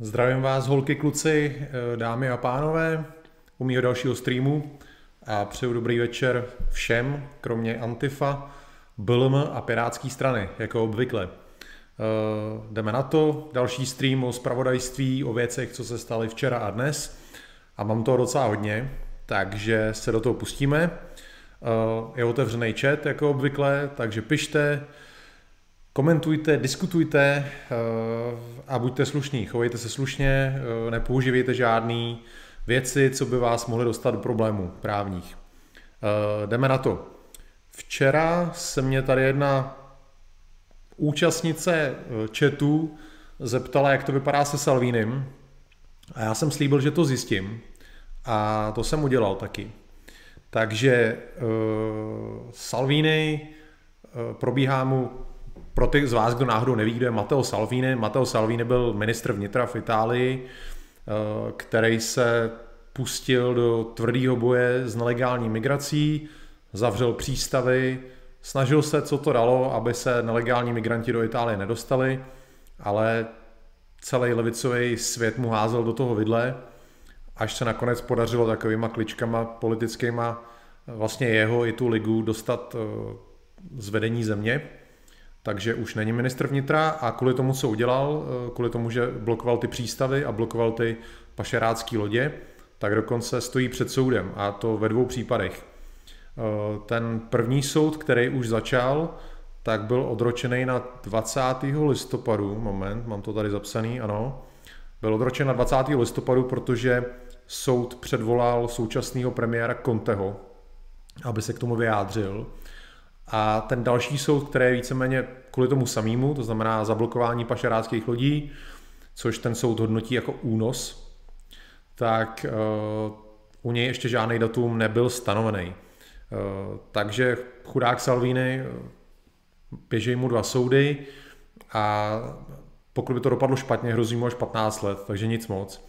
Zdravím vás, holky, kluci, eh, dámy a pánové, u mého dalšího streamu a přeju dobrý večer všem, kromě Antifa, BLM a Pirátské strany, jako obvykle. Uh, jdeme na to, další stream o spravodajství, o věcech, co se staly včera a dnes a mám toho docela hodně, takže se do toho pustíme. Uh, je otevřený chat, jako obvykle, takže pište, Komentujte, diskutujte eh, a buďte slušní, chovejte se slušně, eh, nepoužívejte žádný věci, co by vás mohly dostat do problémů právních. Eh, jdeme na to. Včera se mě tady jedna účastnice chatu zeptala, jak to vypadá se Salvínem a já jsem slíbil, že to zjistím a to jsem udělal taky. Takže uh, Salvini uh, probíhá mu pro ty z vás, kdo náhodou neví, kdo je Matteo Salvini, Matteo Salvini byl ministr vnitra v Itálii, eh, který se pustil do tvrdého boje s nelegální migrací, zavřel přístavy, snažil se, co to dalo, aby se nelegální migranti do Itálie nedostali, ale celý levicový svět mu házel do toho vidle, až se nakonec podařilo takovýma kličkama politickýma vlastně jeho i tu ligu dostat eh, z vedení země takže už není ministr vnitra a kvůli tomu, co udělal, eh, kvůli tomu, že blokoval ty přístavy a blokoval ty pašerácké lodě, tak dokonce stojí před soudem a to ve dvou případech. Eh, ten první soud, který už začal, tak byl odročený na 20. listopadu, moment, mám to tady zapsaný, ano, byl odročen na 20. listopadu, protože soud předvolal současného premiéra Conteho, aby se k tomu vyjádřil. A ten další soud, který je víceméně kvůli tomu samému, to znamená zablokování pašeráckých lodí, což ten soud hodnotí jako únos, tak uh, u něj ještě žádný datum nebyl stanovený. Uh, takže chudák Salvini, běží mu dva soudy a pokud by to dopadlo špatně, hrozí mu až 15 let, takže nic moc.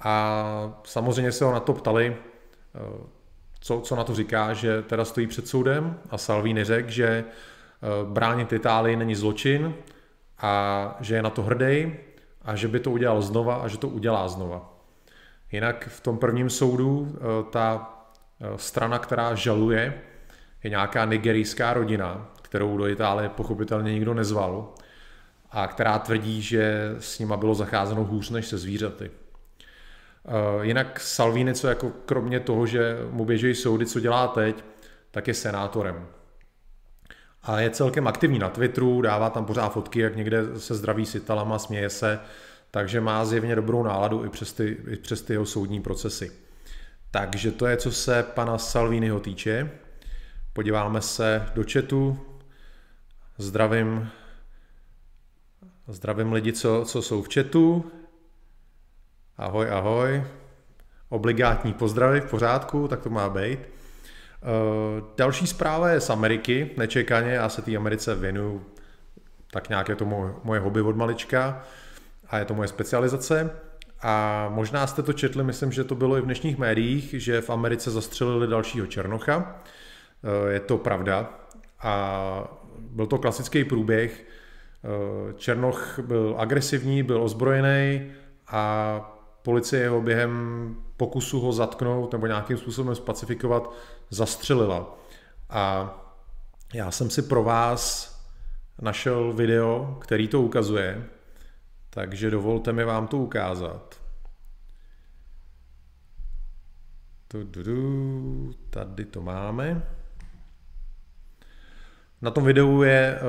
A samozřejmě se ho na to ptali, co, co na to říká, že teda stojí před soudem a Salvini řekl, že eh, bránit Itálii není zločin a že je na to hrdý a že by to udělal znova a že to udělá znova. Jinak v tom prvním soudu eh, ta eh, strana, která žaluje, je nějaká nigerijská rodina, kterou do Itálie pochopitelně nikdo nezval a která tvrdí, že s nima bylo zacházeno hůř než se zvířaty. Eh, jinak Salvini, co jako kromě toho, že mu běžejí soudy, co dělá teď, tak je senátorem. A je celkem aktivní na Twitteru, dává tam pořád fotky, jak někde se zdraví s Italama, směje se, takže má zjevně dobrou náladu i přes ty, i přes ty jeho soudní procesy. Takže to je, co se pana Salviniho týče. Podíváme se do chatu. Zdravím, zdravím lidi, co, co jsou v chatu. Ahoj, ahoj. Obligátní pozdravy v pořádku, tak to má být. Uh, další zpráva je z Ameriky, nečekaně, já se té Americe věnuju, tak nějak je to moje, moje hobby od malička a je to moje specializace. A možná jste to četli, myslím, že to bylo i v dnešních médiích, že v Americe zastřelili dalšího Černocha. Uh, je to pravda. A byl to klasický průběh. Uh, Černoch byl agresivní, byl ozbrojený a policie ho během pokusu ho zatknout nebo nějakým způsobem spacifikovat zastřelila. A já jsem si pro vás našel video, který to ukazuje, takže dovolte mi vám to ukázat. Tady to máme. Na tom videu je eh,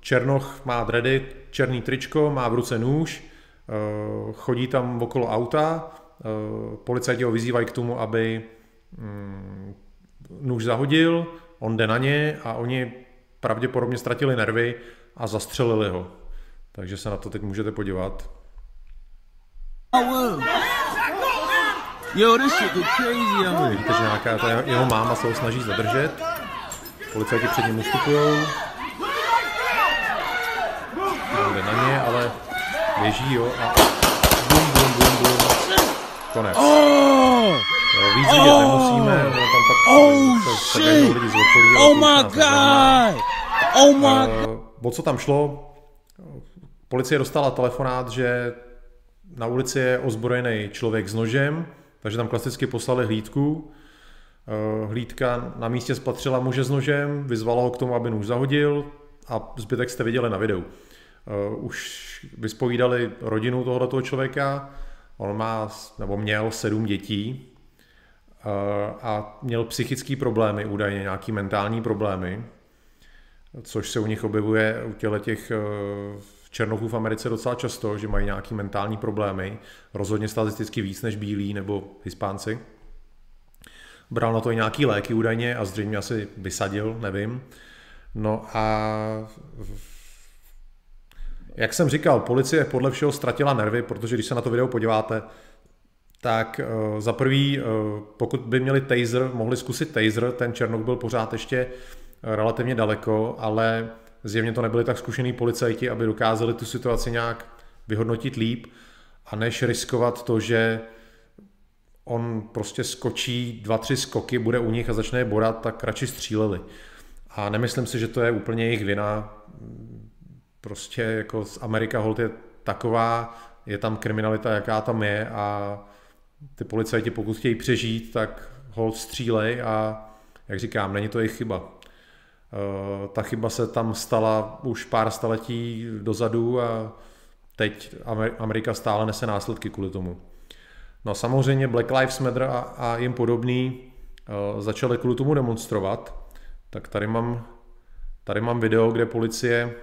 Černoch má dready, černý tričko, má v ruce nůž chodí tam okolo auta, eh, policajti ho vyzývají k tomu, aby mm, nůž zahodil, on jde na ně a oni pravděpodobně ztratili nervy a zastřelili ho. Takže se na to teď můžete podívat. Yo, this shit is crazy, Vidíte, že nějaká ta jeho máma se ho snaží zadržet. Policajti před ním ustupují. On jde na ně, ale běží, jo, a bum, bum, bum, bum, konec. Oh! Jo, víc vidět oh! nemusíme, no, tam pak oh, se, se lidi z okolí. Oh my god! Oh my uh, O co tam šlo? Policie dostala telefonát, že na ulici je ozbrojený člověk s nožem, takže tam klasicky poslali hlídku. Eh, hlídka na místě spatřila muže s nožem, vyzvala ho k tomu, aby nůž zahodil a zbytek jste viděli na videu. Eh, už vyspovídali rodinu tohoto člověka, on má, nebo měl sedm dětí a měl psychické problémy, údajně nějaký mentální problémy, což se u nich objevuje u těle těch Černochů v Americe docela často, že mají nějaký mentální problémy, rozhodně statisticky víc než bílí nebo hispánci. Bral na to i nějaký léky údajně a zřejmě asi vysadil, nevím. No a jak jsem říkal, policie podle všeho ztratila nervy, protože když se na to video podíváte, tak uh, za prvý, uh, pokud by měli taser, mohli zkusit taser, ten Černok byl pořád ještě relativně daleko, ale Zjevně to nebyli tak zkušený policajti, aby dokázali tu situaci nějak vyhodnotit líp a než riskovat to, že on prostě skočí dva, tři skoky, bude u nich a začne je borat, tak radši stříleli. A nemyslím si, že to je úplně jejich vina. Prostě jako z Amerika hold je taková, je tam kriminalita, jaká tam je a ty policajti pokud chtějí přežít, tak hold střílej a jak říkám, není to jejich chyba. Eh, ta chyba se tam stala už pár staletí dozadu a teď Amerika stále nese následky kvůli tomu. No samozřejmě Black Lives Matter a, a jim podobný uh, začali kvůli tomu demonstrovat. Tak tady mám, tady mám video, kde policie,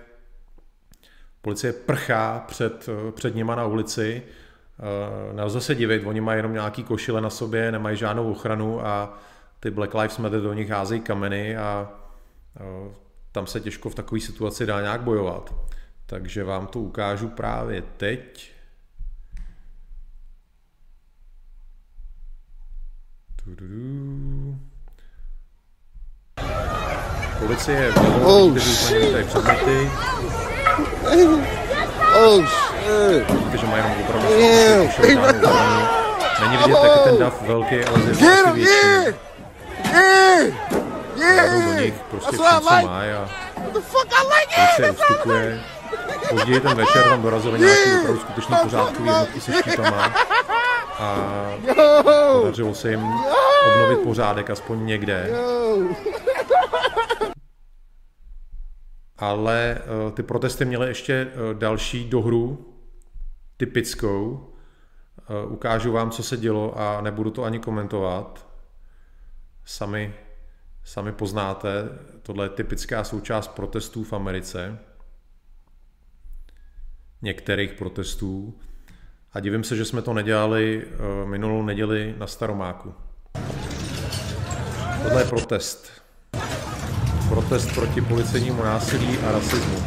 policie prchá před, eh, před nima na ulici. Uh, nelze se divit, oni mají jenom nějaký košile na sobě, nemají žádnou ochranu a ty Black Lives Matter do nich házejí kameny a tam se těžko v takové situaci dá nějak bojovat. Takže vám to ukážu právě teď. Policie oh, kteří úplně předměty. Oh, shit. Mají jenom opravdu Není vidět taky ten dav velký, ale je větší. Yeah, do nich prostě vším, co má a policie ustupuje. Později ten večer tam dorazili nějaký opravdu skutečný pořádkový jednotky se štítama a podařilo se jim obnovit pořádek aspoň někde. Ale uh, ty protesty měly ještě uh, další dohru, typickou. Uh, ukážu vám, co se dělo a nebudu to ani komentovat. Sami Sami poznáte, tohle je typická součást protestů v Americe, některých protestů. A divím se, že jsme to nedělali eh, minulou neděli na Staromáku. Tohle je protest. Protest proti policejnímu násilí a rasismu.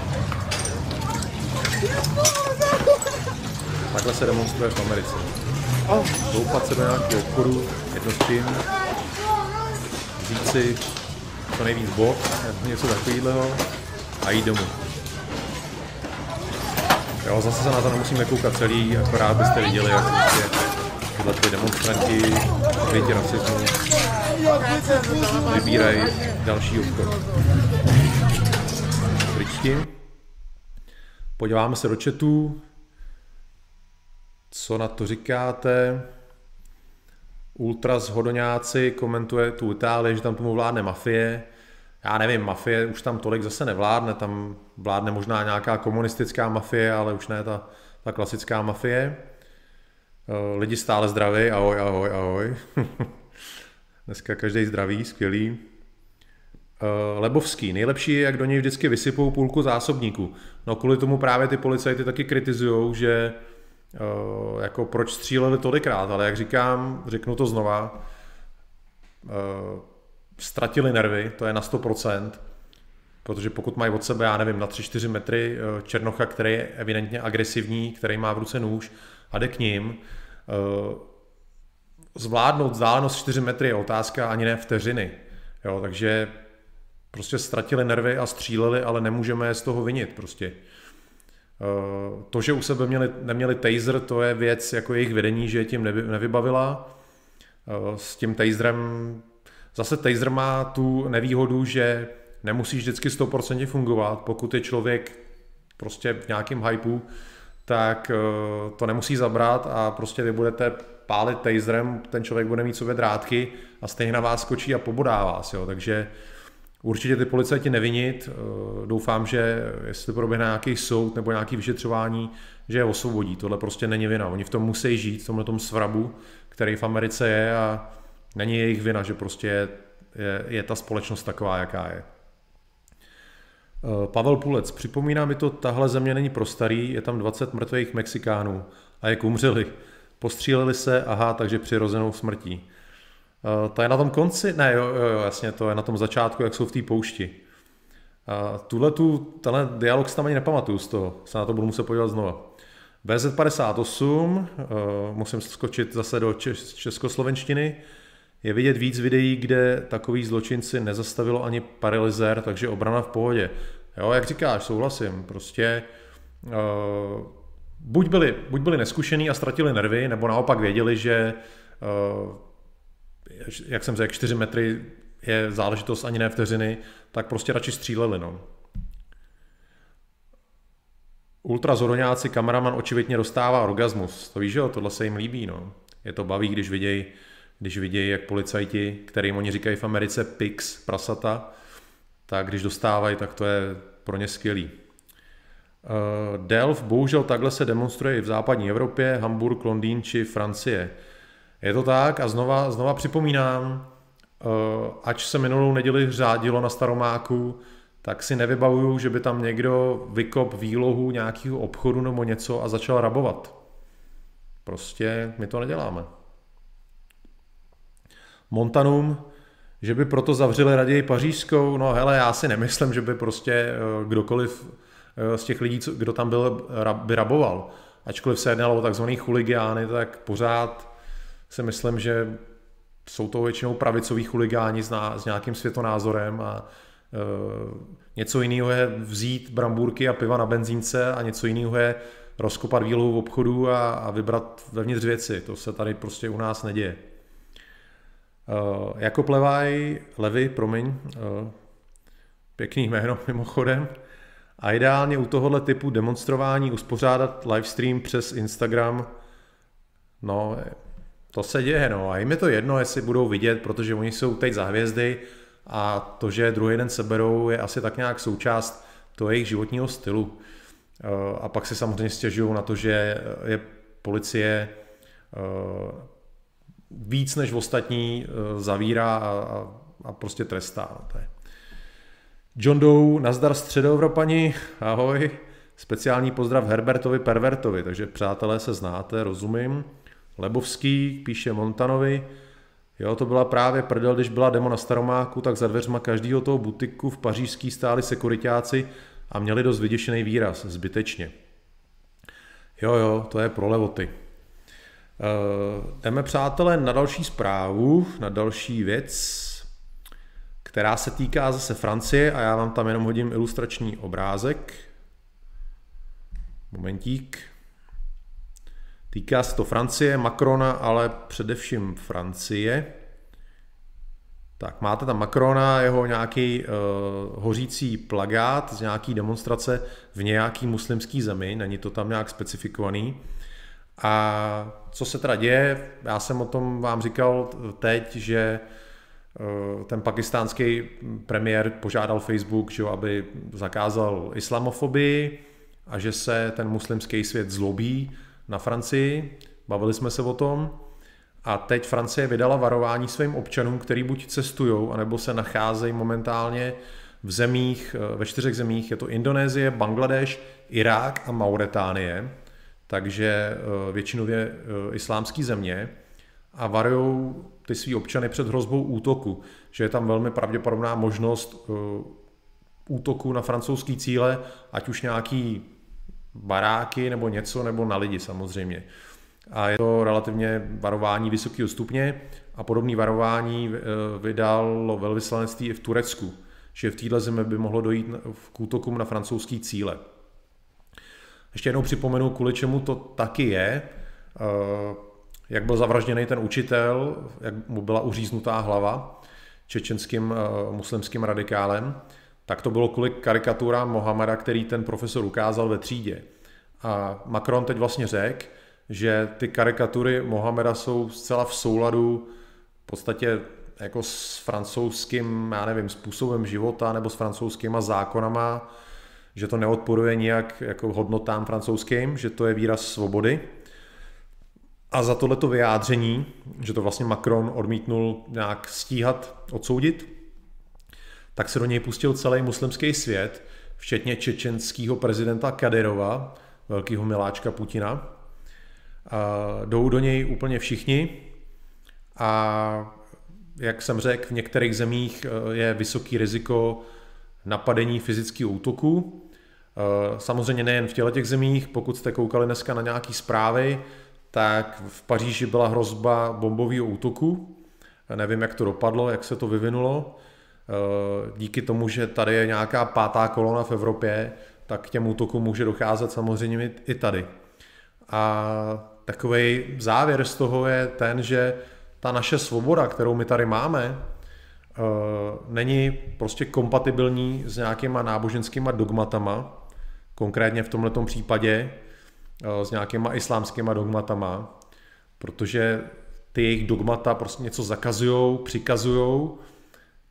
Takhle se demonstruje v Americe. Doupat se do nějakého obchodu, jedno s tím, si co nejvíc bod, něco takového a jít domů. Jo, zase se na to nemusíme koukat celý, akorát byste viděli, jak prostě tyhle ty demonstranti, oběti rasismu, vybírají další obchod. Pryčti. Podíváme se do chatu. Co na to říkáte? ultras hodoňáci komentuje tu Itálii, že tam tomu vládne mafie. Já nevím, mafie už tam tolik zase nevládne, tam vládne možná nějaká komunistická mafie, ale už ne ta, ta klasická mafie. Lidi stále zdraví, ahoj, ahoj, ahoj. Dneska každý zdravý, skvělý. Eh, Lebovský, nejlepší je, jak do něj vždycky vysypou půlku zásobníků. No kvůli tomu právě ty policajty taky kritizují, že Eh, jako proč stříleli tolikrát, ale jak říkám, řeknu to znova, eh, ztratili nervy, to je na 100%, protože pokud mají od sebe, já nevím, na 3-4 metry Černocha, který je evidentně agresivní, který má v ruce nůž a jde k ním, zvládnout vzdálenost 4 metry je otázka ani ne vteřiny. Jo, takže prostě ztratili nervy a stříleli, ale nemůžeme je z toho vinit prostě. Eh, to, že u sebe měli, neměli taser, to je věc jako jejich vedení, že je tím nevy, nevybavila. Eh, s tím taserem, zase taser má tu nevýhodu, že nemusí vždycky 100% fungovat, pokud je člověk prostě v nějakém hypeu, tak to nemusí zabrat a prostě vy budete pálit taserem, ten člověk bude mít sobě drátky a stejně na vás skočí a pobodá vás. Jo. Takže určitě ty policajti nevinit. Doufám, že jestli proběhne nějaký soud nebo nějaký vyšetřování, že je osvobodí. Tohle prostě není vina. Oni v tom musí žít, v tomhle tom svrabu, který v Americe je a není jejich vina, že prostě je, je, je ta společnost taková, jaká je. Eh, Pavel Pulec, připomíná mi to, tahle země není pro starý, je tam 20 mrtvých Mexikánů a jak umřeli. Postříleli se, aha, takže přirozenou smrtí. Eh, to je na tom konci? Ne, jo, jo, jo, jasně, to je na tom začátku, jak jsou v té poušti. Eh, tuhle tu, tenhle dialog si tam ani nepamatuju z toho, se na to budu muset podívat znova. VZ58, musím skočit zase do českoslovenštiny, je vidět víc videí, kde takový zločinci nezastavilo ani paralyzér, takže obrana v pohodě. Jo, jak říkáš, souhlasím. Prostě uh, buď, byli, buď byli neskušení a ztratili nervy, nebo naopak věděli, že uh, jak jsem řekl, 4 metry je záležitost ani ne vteřiny, tak prostě radši stříleli. No. Ultrazoroňáci kameraman očividně dostává orgasmus. To víš, jo, tohle se jim líbí. No. Je to baví, když vidějí když vidějí, jak policajti, kterým oni říkají v Americe pix, prasata, tak když dostávají, tak to je pro ně skvělý. Uh, Delft bohužel takhle se demonstruje i v západní Evropě, Hamburg, Londýn či Francie. Je to tak a znova, znova připomínám, uh, ač se minulou neděli řádilo na Staromáku, tak si nevybavuju, že by tam někdo vykop výlohu nějakého obchodu nebo něco a začal rabovat. Prostě my to neděláme. Montanum, že by proto zavřeli raději pařížskou, no hele, já si nemyslím, že by prostě eh, kdokoliv eh, z těch lidí, kdo tam byl, by raboval. Ačkoliv se jednalo o takzvaný chuligány, tak pořád si myslím, že jsou to většinou pravicoví chuligáni s, s nějakým světonázorem a uh, něco jiného je vzít brambůrky a piva na benzínce a něco jiného je rozkopat výlohu v obchodu a, a vybrat vevnitř věci. To se tady prostě u nás neděje. Uh, jako plevaj, Levy, promiň, uh, pěkný jméno mimochodem. A ideálně u tohohle typu demonstrování uspořádat livestream přes Instagram. No, to se děje, no. A jim je to jedno, jestli budou vidět, protože oni jsou teď za hvězdy a to, že druhý den seberou, je asi tak nějak součást toho jejich životního stylu. Uh, a pak se samozřejmě stěžují na to, že je policie víc než ostatní eh, zavírá a, a, a prostě trestá. No, to je. John Doe, nazdar středoevropani, ahoj. Speciální pozdrav Herbertovi Pervertovi, takže přátelé se znáte, rozumím. Lebovský píše Montanovi, jo, to byla právě prdel, když byla demo na Staromáku, tak za dveřma každého toho butiku v pařížský stáli sekuritáci a měli dost vyděšený výraz, zbytečně. Jo, jo, to je pro levoty. Eh, jdeme, přátelé, na další zprávu, na další věc, která se týká zase Francie a já vám tam jenom hodím ilustrační obrázek. Momentík. Týká se to Francie, Macrona, ale především Francie. Tak, máte tam Macrona, jeho nějaký uh, hořící plagát z nějaký demonstrace v nějaký muslimský zemi, není to tam nějak specifikovaný. A co se teda děje, já jsem o tom vám říkal teď, že eh, ten pakistánský premiér požádal Facebook, že, aby zakázal islamofobii a že se ten muslimský svět zlobí na Francii. Bavili jsme se o tom. A teď Francie vydala varování svým občanům, který buď cestují, anebo se nacházejí momentálně v zemích, eh, ve čtyřech zemích, je to Indonésie, Bangladeš, Irák a Mauretánie takže eh, většinově eh, islámské země a varují ty svý občany před hrozbou útoku, že je tam velmi pravděpodobná možnost eh, útoku na francouzský cíle, ať už nějaký baráky nebo něco, nebo na lidi samozřejmě. A je to relativně varování vysokého stupně a podobné varování vydalo velvyslanectví i v Turecku, že v této zemi by mohlo dojít k útokům na francouzský cíle. Ještě jednou připomenu, kvůli čemu to taky je, eh, jak byl zavražděný ten učitel, jak mu byla uříznutá hlava čečenským eh, muslimským radikálem, tak to bylo kvůli karikaturám Mohameda, který ten profesor ukázal ve třídě. A Macron teď vlastně řekl, že ty karikatury Mohameda jsou zcela v souladu v podstatě jako s francouzským, já nevím, způsobem života nebo s francouzskýma zákonama, že to neodporuje nijak jako hodnotám francouzským, že to je výraz svobody. A za tohleto vyjádření, že to vlastně Macron odmítnul nějak stíhat, odsoudit, tak se do něj pustil celý muslimský svět, včetně čečenského prezidenta Kadyrova, velkého miláčka Putina. A jdou do něj úplně všichni a jak jsem řekl, v některých zemích eh, je vysoký riziko napadení fyzického útoku. Eh, samozřejmě nejen v těle těch zemích, pokud jste koukali dneska na nějaké zprávy, tak v Paříži byla hrozba bombového útoku. Nevím, jak to dopadlo, jak se to vyvinulo. Eh, díky tomu, že tady je nějaká pátá kolona v Evropě, tak k těm útokům může docházet samozřejmě i tady. A takový závěr z toho je ten, že ta naše svoboda, kterou my tady máme, eh, není prostě kompatibilní s nějakýma náboženskýma dogmatama, konkrétně v tomto případě s nějakýma islámskýma dogmatama, protože ty jejich dogmata prostě něco zakazují, přikazují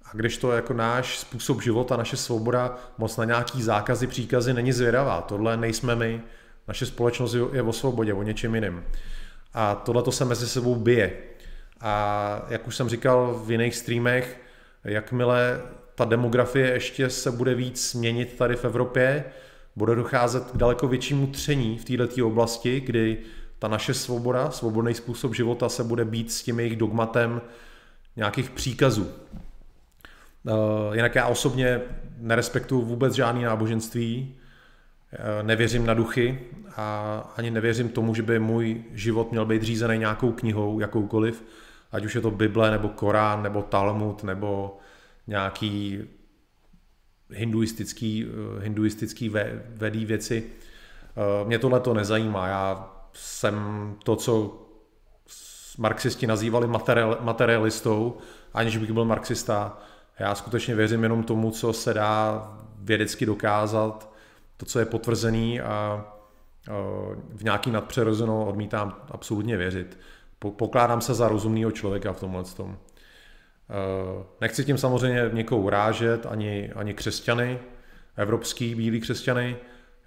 a když to jako náš způsob života, naše svoboda moc na nějaký zákazy, příkazy není zvědavá. Tohle nejsme my, naše společnost je o svobodě, o něčem jiném. A tohle to se mezi sebou bije. A jak už jsem říkal v jiných streamech, jakmile ta demografie ještě se bude víc měnit tady v Evropě, bude docházet k daleko většímu tření v této oblasti, kdy ta naše svoboda, svobodný způsob života se bude být s tím jejich dogmatem nějakých příkazů. Eh, jinak já osobně nerespektuju vůbec žádný náboženství, eh, nevěřím na duchy a ani nevěřím tomu, že by můj život měl být řízený nějakou knihou, jakoukoliv, ať už je to Bible, nebo Korán, nebo Talmud, nebo nějaký hinduistický, eh, hinduistický vedý věci. Mě tohle to nezajímá. Já jsem to, co marxisti nazývali materialistou, aniž bych byl marxista, já skutečně věřím jenom tomu, co se dá vědecky dokázat, to, co je potvrzený a v nějaký nadpřirozenou odmítám absolutně věřit. Pokládám se za rozumného člověka v tomhle tom. Nechci tím samozřejmě někoho urážet, ani, ani křesťany, evropský bílí křesťany,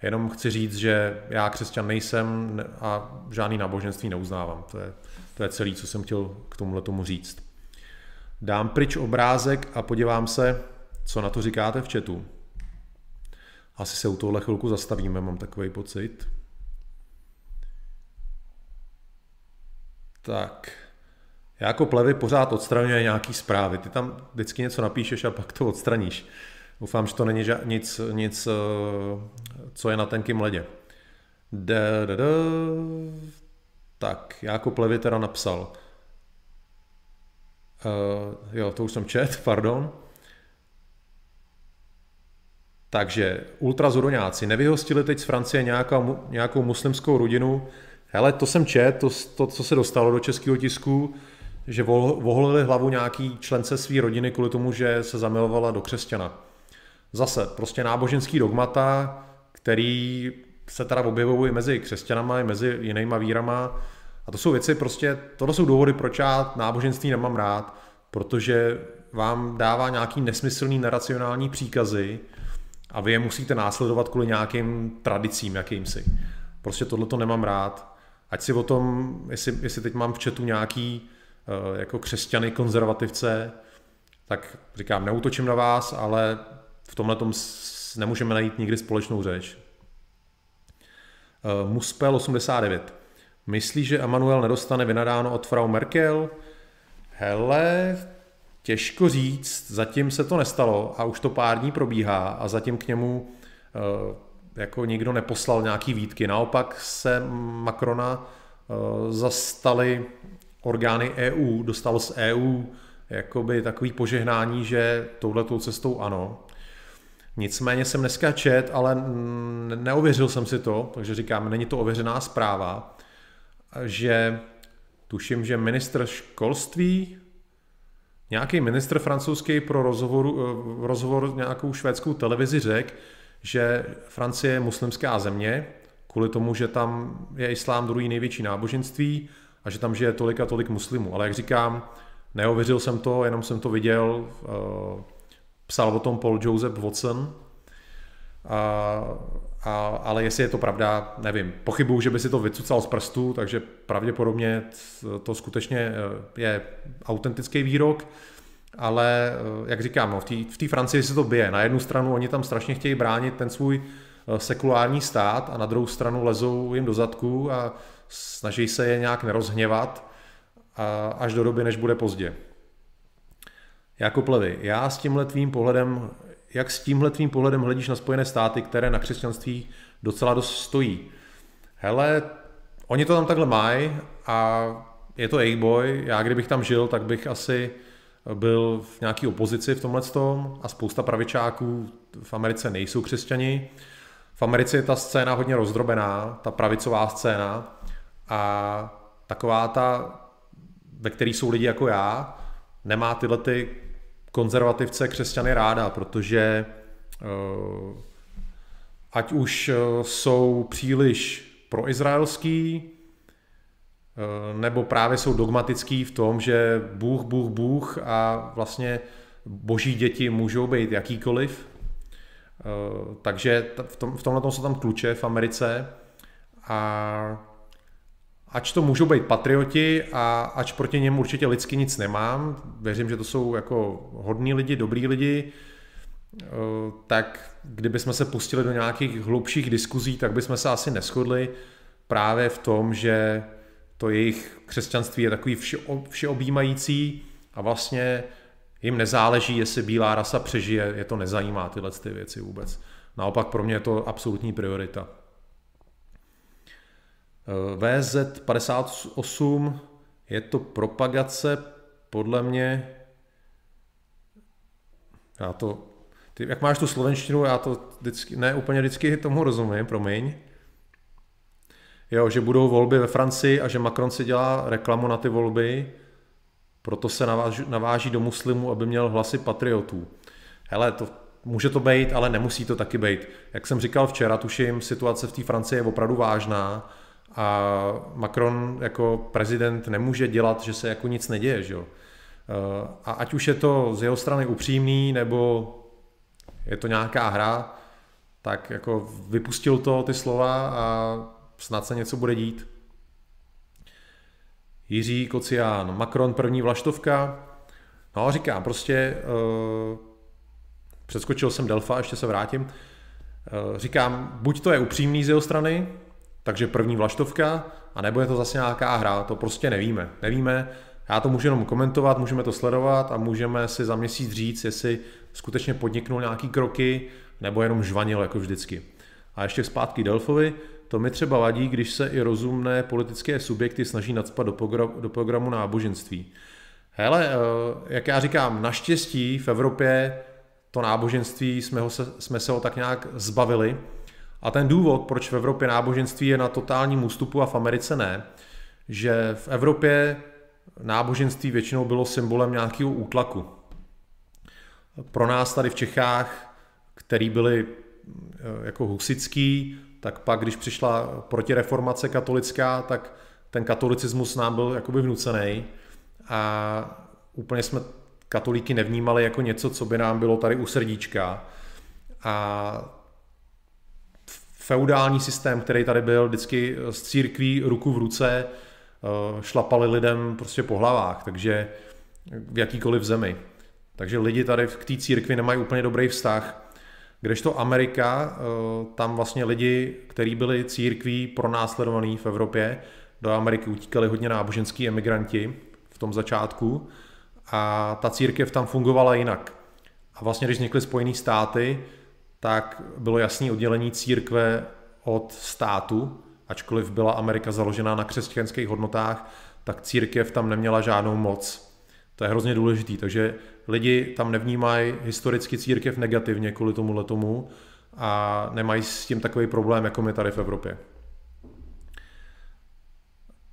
jenom chci říct, že já křesťan nejsem a žádný náboženství neuznávám. To je, to je celé, co jsem chtěl k tomuhle tomu říct. Dám pryč obrázek a podívám se, co na to říkáte v chatu. Asi se u tohle chvilku zastavíme, mám takový pocit. Tak. Jako plevy pořád odstraňuje nějaký zprávy. Ty tam vždycky něco napíšeš a pak to odstraníš. Doufám, že to není ža- nic, nic, eh, co je na tenkým ledě. Da, da, da. Tak, jako plevy teda napsal. Uh, jo, to už jsem čet, pardon. Takže ultrazuroňáci nevyhostili teď z Francie nějakou, nějakou muslimskou rodinu. Hele, to jsem čet, to, to co se dostalo do českého tisku, že voholili hlavu nějaký člence své rodiny kvůli tomu, že se zamilovala do křesťana. Zase, prostě náboženský dogmata, který se teda objevují mezi křesťanama i mezi jinýma vírama, a to jsou věci prostě, tohle jsou důvody, proč já náboženství nemám rád, protože vám dává nějaký nesmyslný neracionální příkazy a vy je musíte následovat kvůli nějakým tradicím jakýmsi. Prostě tohle to nemám rád. Ať si o tom, jestli, jestli teď mám v chatu nějaký jako křesťany, konzervativce, tak říkám, neutočím na vás, ale v tomhle tom nemůžeme najít nikdy společnou řeč. Uh, Muspel 89. Myslí, že Emanuel nedostane vynadáno od Frau Merkel? Hele, těžko říct, zatím se to nestalo a už to pár dní probíhá a zatím k němu uh, jako nikdo neposlal nějaký výtky. Naopak se Macrona zastali orgány EU, dostalo z EU jakoby takový požehnání, že touhletou cestou ano. Nicméně jsem dneska čet, ale neověřil jsem si to, takže říkám, není to ověřená zpráva, že tuším, že ministr školství, nějaký ministr francouzský pro rozhovor, eh, rozhovor nějakou švédskou televizi řekl, že Francie je muslimská země, kvůli tomu, že tam je islám druhý největší náboženství a že tam žije tolik a tolik muslimů. Ale jak říkám, neověřil jsem to, jenom jsem to viděl, uh, psal o tom Paul Joseph Watson, a, a, ale jestli je to pravda, nevím. Pochybuju, že by si to vycucal z prstu, takže pravděpodobně to skutečně eh, je autentický výrok, ale eh, jak říkám, no, v té Francii se to bije. Na jednu stranu oni tam strašně chtějí bránit ten svůj eh, sekulární stát a na druhou stranu lezou jim do zadku a snaží se je nějak nerozhněvat až do doby, než bude pozdě. Jako Levy, já s tímhle tvým pohledem jak s tímhle tvým pohledem hledíš na Spojené státy, které na křesťanství docela dost stojí? Hele, oni to tam takhle mají a je to jejich boj. Já kdybych tam žil, tak bych asi byl v nějaké opozici v tomhle tom a spousta pravičáků v Americe nejsou křesťani. V Americe je ta scéna hodně rozdrobená, ta pravicová scéna a taková ta, ve které jsou lidi jako já, nemá tyhle ty konzervativce křesťany ráda, protože eh, ať už eh, jsou příliš proizraelský, eh, nebo právě jsou dogmatický v tom, že Bůh, Bůh, Bůh a vlastně boží děti můžou být jakýkoliv. Takže v, tom, v tomhle tom jsou tam kluče v Americe a ač to můžou být patrioti a ač proti něm určitě lidsky nic nemám, věřím, že to jsou jako hodní lidi, dobrý lidi, eh, tak kdyby jsme se pustili do nějakých hlubších diskuzí, tak bychom se asi neschodli právě v tom, že to jejich křesťanství je takový vše, všeobjímající a vlastně jim nezáleží, jestli bílá rasa přežije, je to nezajímá tyhle ty věci vůbec. Naopak pro mě je to absolutní priorita. VZ58 je to propagace podle mě já to, ty, jak máš tu slovenštinu, já to vždycky, ne úplně vždycky tomu rozumím, promiň. Jo, že budou volby ve Francii a že Macron si dělá reklamu na ty volby, proto se naváží, naváží do muslimů, aby měl hlasy patriotů. Hele, to může to být, ale nemusí to taky být. Jak jsem říkal včera, tuším, situace v té Francii je opravdu vážná a Macron jako prezident nemůže dělat, že se jako nic neděje. Že? A ať už je to z jeho strany upřímný, nebo je to nějaká hra, tak jako vypustil to ty slova a snad se něco bude dít. Jiří Kocián, Macron první vlaštovka. No říkám, prostě uh, přeskočil jsem Delfa, ještě se vrátím. Uh, říkám, buď to je upřímný z jeho strany, takže první vlaštovka, a nebo je to zase nějaká hra, to prostě nevíme. Nevíme, já to můžu jenom komentovat, můžeme to sledovat a můžeme si za měsíc říct, jestli skutečně podniknul nějaký kroky, nebo jenom žvanil jako vždycky. A ještě zpátky Delfovi, to mi třeba vadí, když se i rozumné politické subjekty snaží nadspat do, program, do programu náboženství. Hele, eh, jak já říkám, naštěstí v Evropě to náboženství jsme, ho se, jsme se ho tak nějak zbavili, a ten důvod, proč v Evropě náboženství je na totálním ústupu a v Americe ne, že v Evropě náboženství většinou bylo symbolem nějakého útlaku. Pro nás tady v Čechách, který byli eh, jako husický, tak pak, když přišla protireformace katolická, tak ten katolicismus nám byl jakoby vnucený a úplně jsme katolíky nevnímali jako něco, co by nám bylo tady u srdíčka. A feudální systém, který tady byl vždycky z církví ruku v ruce, eh, šlapali lidem prostě po hlavách, takže v jakýkoliv zemi. Takže lidi tady k té církvi nemají úplně dobrý vztah. Kdežto Amerika, eh, tam vlastně lidi, kteří byli církví pronásledovaní v Evropě, do Ameriky utíkali hodně náboženský emigranti v tom začátku a ta církev tam fungovala jinak. A vlastně, když vznikly Spojené státy, tak bylo jasné oddělení církve od státu, ačkoliv byla Amerika založená na křesťanských hodnotách, tak církev tam neměla žádnou moc. To je hrozně důležitý, takže lidi tam nevnímají historicky církev negativně kvůli tomu tomu a nemají s tím takový problém, jako my tady v Evropě.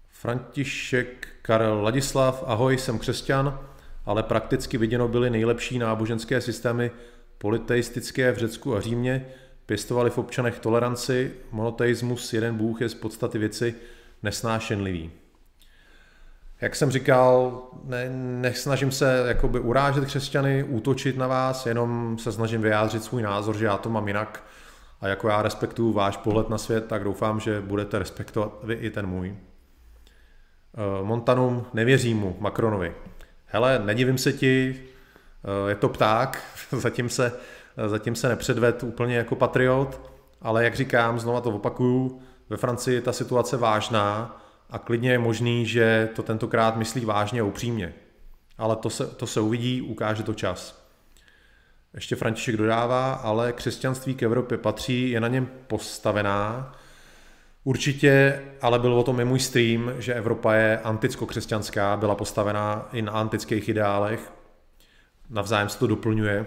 František Karel Ladislav, ahoj, jsem křesťan, ale prakticky viděno byly nejlepší náboženské systémy politeistické v Řecku a Římě, pěstovali v občanech toleranci, monoteismus, jeden Bůh je z podstaty věci nesnášenlivý. Jak jsem říkal, ne, nesnažím se jakoby urážet křesťany, útočit na vás, jenom se snažím vyjádřit svůj názor, že já to mám jinak a jako já respektuju váš pohled na svět, tak doufám, že budete respektovat vy i ten můj. Eh, Montanum, nevěřím mu, Macronovi. Hele, nedivím se ti, je to pták, zatím se, zatím se nepředved úplně jako patriot, ale jak říkám, znova to opakuju, ve Francii je ta situace vážná a klidně je možný, že to tentokrát myslí vážně a upřímně. Ale to se, to se uvidí, ukáže to čas. Ještě František dodává, ale křesťanství k Evropě patří, je na něm postavená. Určitě, ale bylo o tom i můj stream, že Evropa je anticko-křesťanská, byla postavená i na antických ideálech. Navzájem se to doplňuje.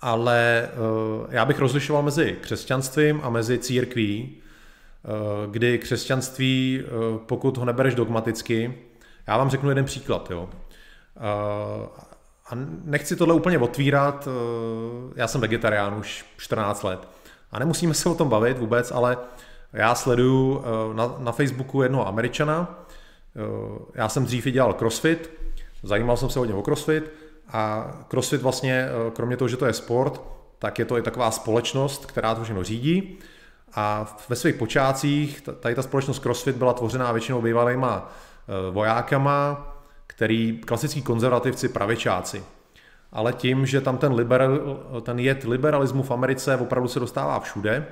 Ale uh, já bych rozlišoval mezi křesťanstvím a mezi církví, uh, kdy křesťanství, uh, pokud ho nebereš dogmaticky, já vám řeknu jeden příklad. Jo. A nechci tohle úplně otvírat, já jsem vegetarián už 14 let a nemusíme se o tom bavit vůbec, ale já sleduju na, na Facebooku jednoho američana, já jsem dřív dělal crossfit, zajímal jsem se hodně o crossfit a CrossFit vlastně, eh, kromě toho, že to je sport, tak je to i taková společnost, která to všechno řídí. A ve svých počátcích tady ta společnost CrossFit byla tvořená většinou bývalýma eh, vojákama, který klasický konzervativci, pravičáci. Ale tím, že tam ten, liberal, ten jed liberalismu v Americe opravdu se dostává všude,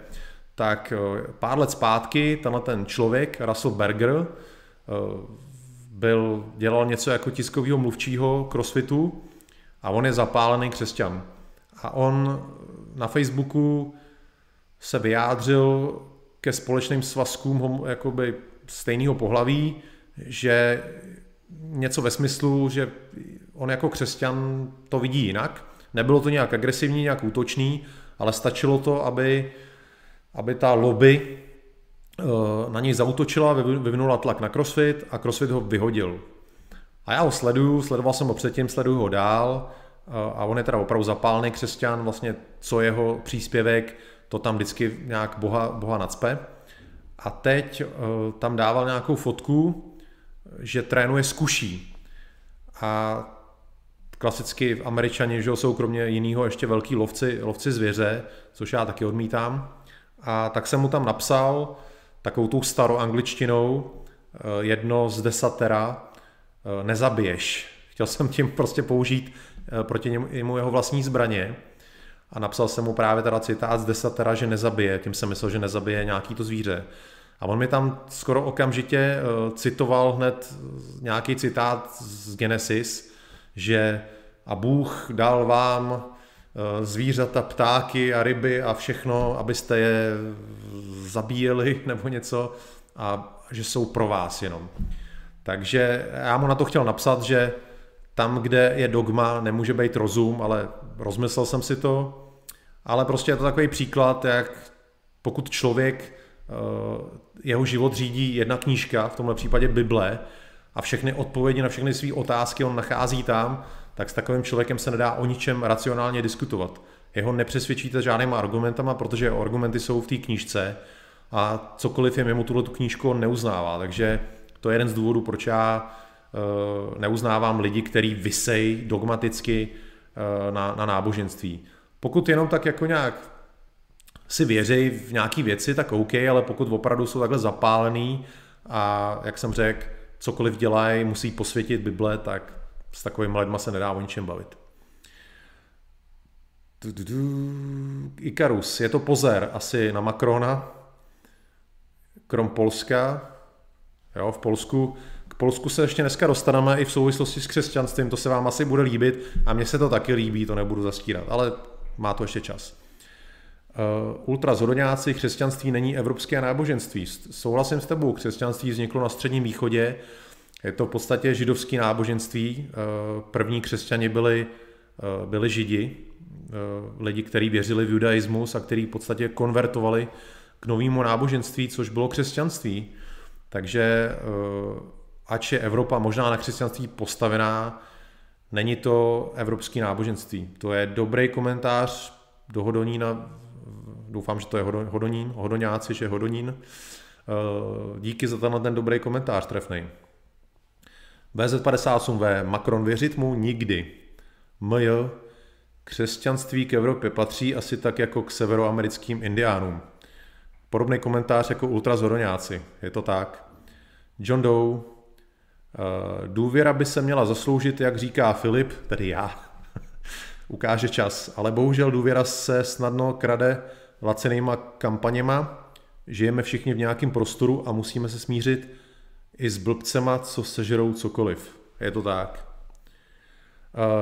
tak eh, pár let zpátky tenhle ten člověk, Russell Berger, byl, dělal něco jako tiskového mluvčího crossfitu a on je zapálený křesťan. A on na Facebooku se vyjádřil ke společným svazkům jakoby stejného pohlaví, že něco ve smyslu, že on jako křesťan to vidí jinak. Nebylo to nějak agresivní, nějak útočný, ale stačilo to, aby, aby ta lobby eh, na něj zautočila, vyvinula tlak na CrossFit a CrossFit ho vyhodil. A já ho sleduju, sledoval jsem ho předtím, sleduju ho dál a on je teda opravdu zapálný křesťan, vlastně co jeho příspěvek, to tam vždycky nějak boha, boha nacpe. A teď uh, tam dával nějakou fotku, že trénuje s kuší. A klasicky v američani že jsou kromě jiného ještě velký lovci, lovci zvěře, což já taky odmítám. A tak jsem mu tam napsal takovou tou staroangličtinou jedno z desatera nezabiješ. Chtěl jsem tím prostě použít Eh, proti němu jeho vlastní zbraně a napsal jsem mu právě teda citát z desatera, že nezabije, tím jsem myslel, že nezabije nějaký to zvíře. A on mi tam skoro okamžitě eh, citoval hned nějaký citát z Genesis, že a Bůh dal vám eh, zvířata, ptáky a ryby a všechno, abyste je zabíjeli nebo něco a že jsou pro vás jenom. Takže já mu na to chtěl napsat, že tam, kde je dogma, nemůže být rozum, ale rozmyslel jsem si to. Ale prostě je to takový příklad, jak pokud člověk, eh, jeho život řídí jedna knížka, v tomhle případě Bible, a všechny odpovědi na všechny své otázky on nachází tam, tak s takovým člověkem se nedá o ničem racionálně diskutovat. Jeho nepřesvědčíte žádnýma argumentama, protože argumenty jsou v té knížce a cokoliv je mimo tuhle knížku on neuznává. Takže to je jeden z důvodů, proč já Eh, neuznávám lidi, kteří vysej dogmaticky eh, na, na náboženství. Pokud jenom tak jako nějak si věří v nějaké věci, tak OK, ale pokud opravdu jsou takhle zapálený a jak jsem řekl, cokoliv dělají, musí posvětit Bible, tak s takovými lidma se nedá o ničem bavit. Ikarus, je to pozor asi na Macrona, krom Polska. Jo, v Polsku Polsku se ještě dneska dostaneme i v souvislosti s křesťanstvím, to se vám asi bude líbit a mně se to taky líbí, to nebudu zastírat, ale má to ještě čas. Uh, ultrazoroňáci, křesťanství není evropské náboženství. Souhlasím s tebou, křesťanství vzniklo na středním východě, je to v podstatě židovské náboženství. Uh, první křesťani byli, uh, byli židi, lidi, kteří věřili v judaismus a kteří v podstatě konvertovali k novému náboženství, což bylo křesťanství. Takže ač je Evropa možná na křesťanství postavená, není to evropský náboženství. To je dobrý komentář do Hodonína doufám, že to je Hodonín, Hodoňáci, že je Hodonín. Díky za tenhle ten dobrý komentář trefnej. BZ58V, Macron věřit mu nikdy. MJ, křesťanství k Evropě patří asi tak jako k severoamerickým indiánům. Podobný komentář jako ultrazoroňáci, je to tak. John Doe, důvěra by se měla zasloužit, jak říká Filip, tedy já, ukáže čas, ale bohužel důvěra se snadno krade lacenýma kampaněma, žijeme všichni v nějakém prostoru a musíme se smířit i s blbcema, co sežerou cokoliv. Je to tak.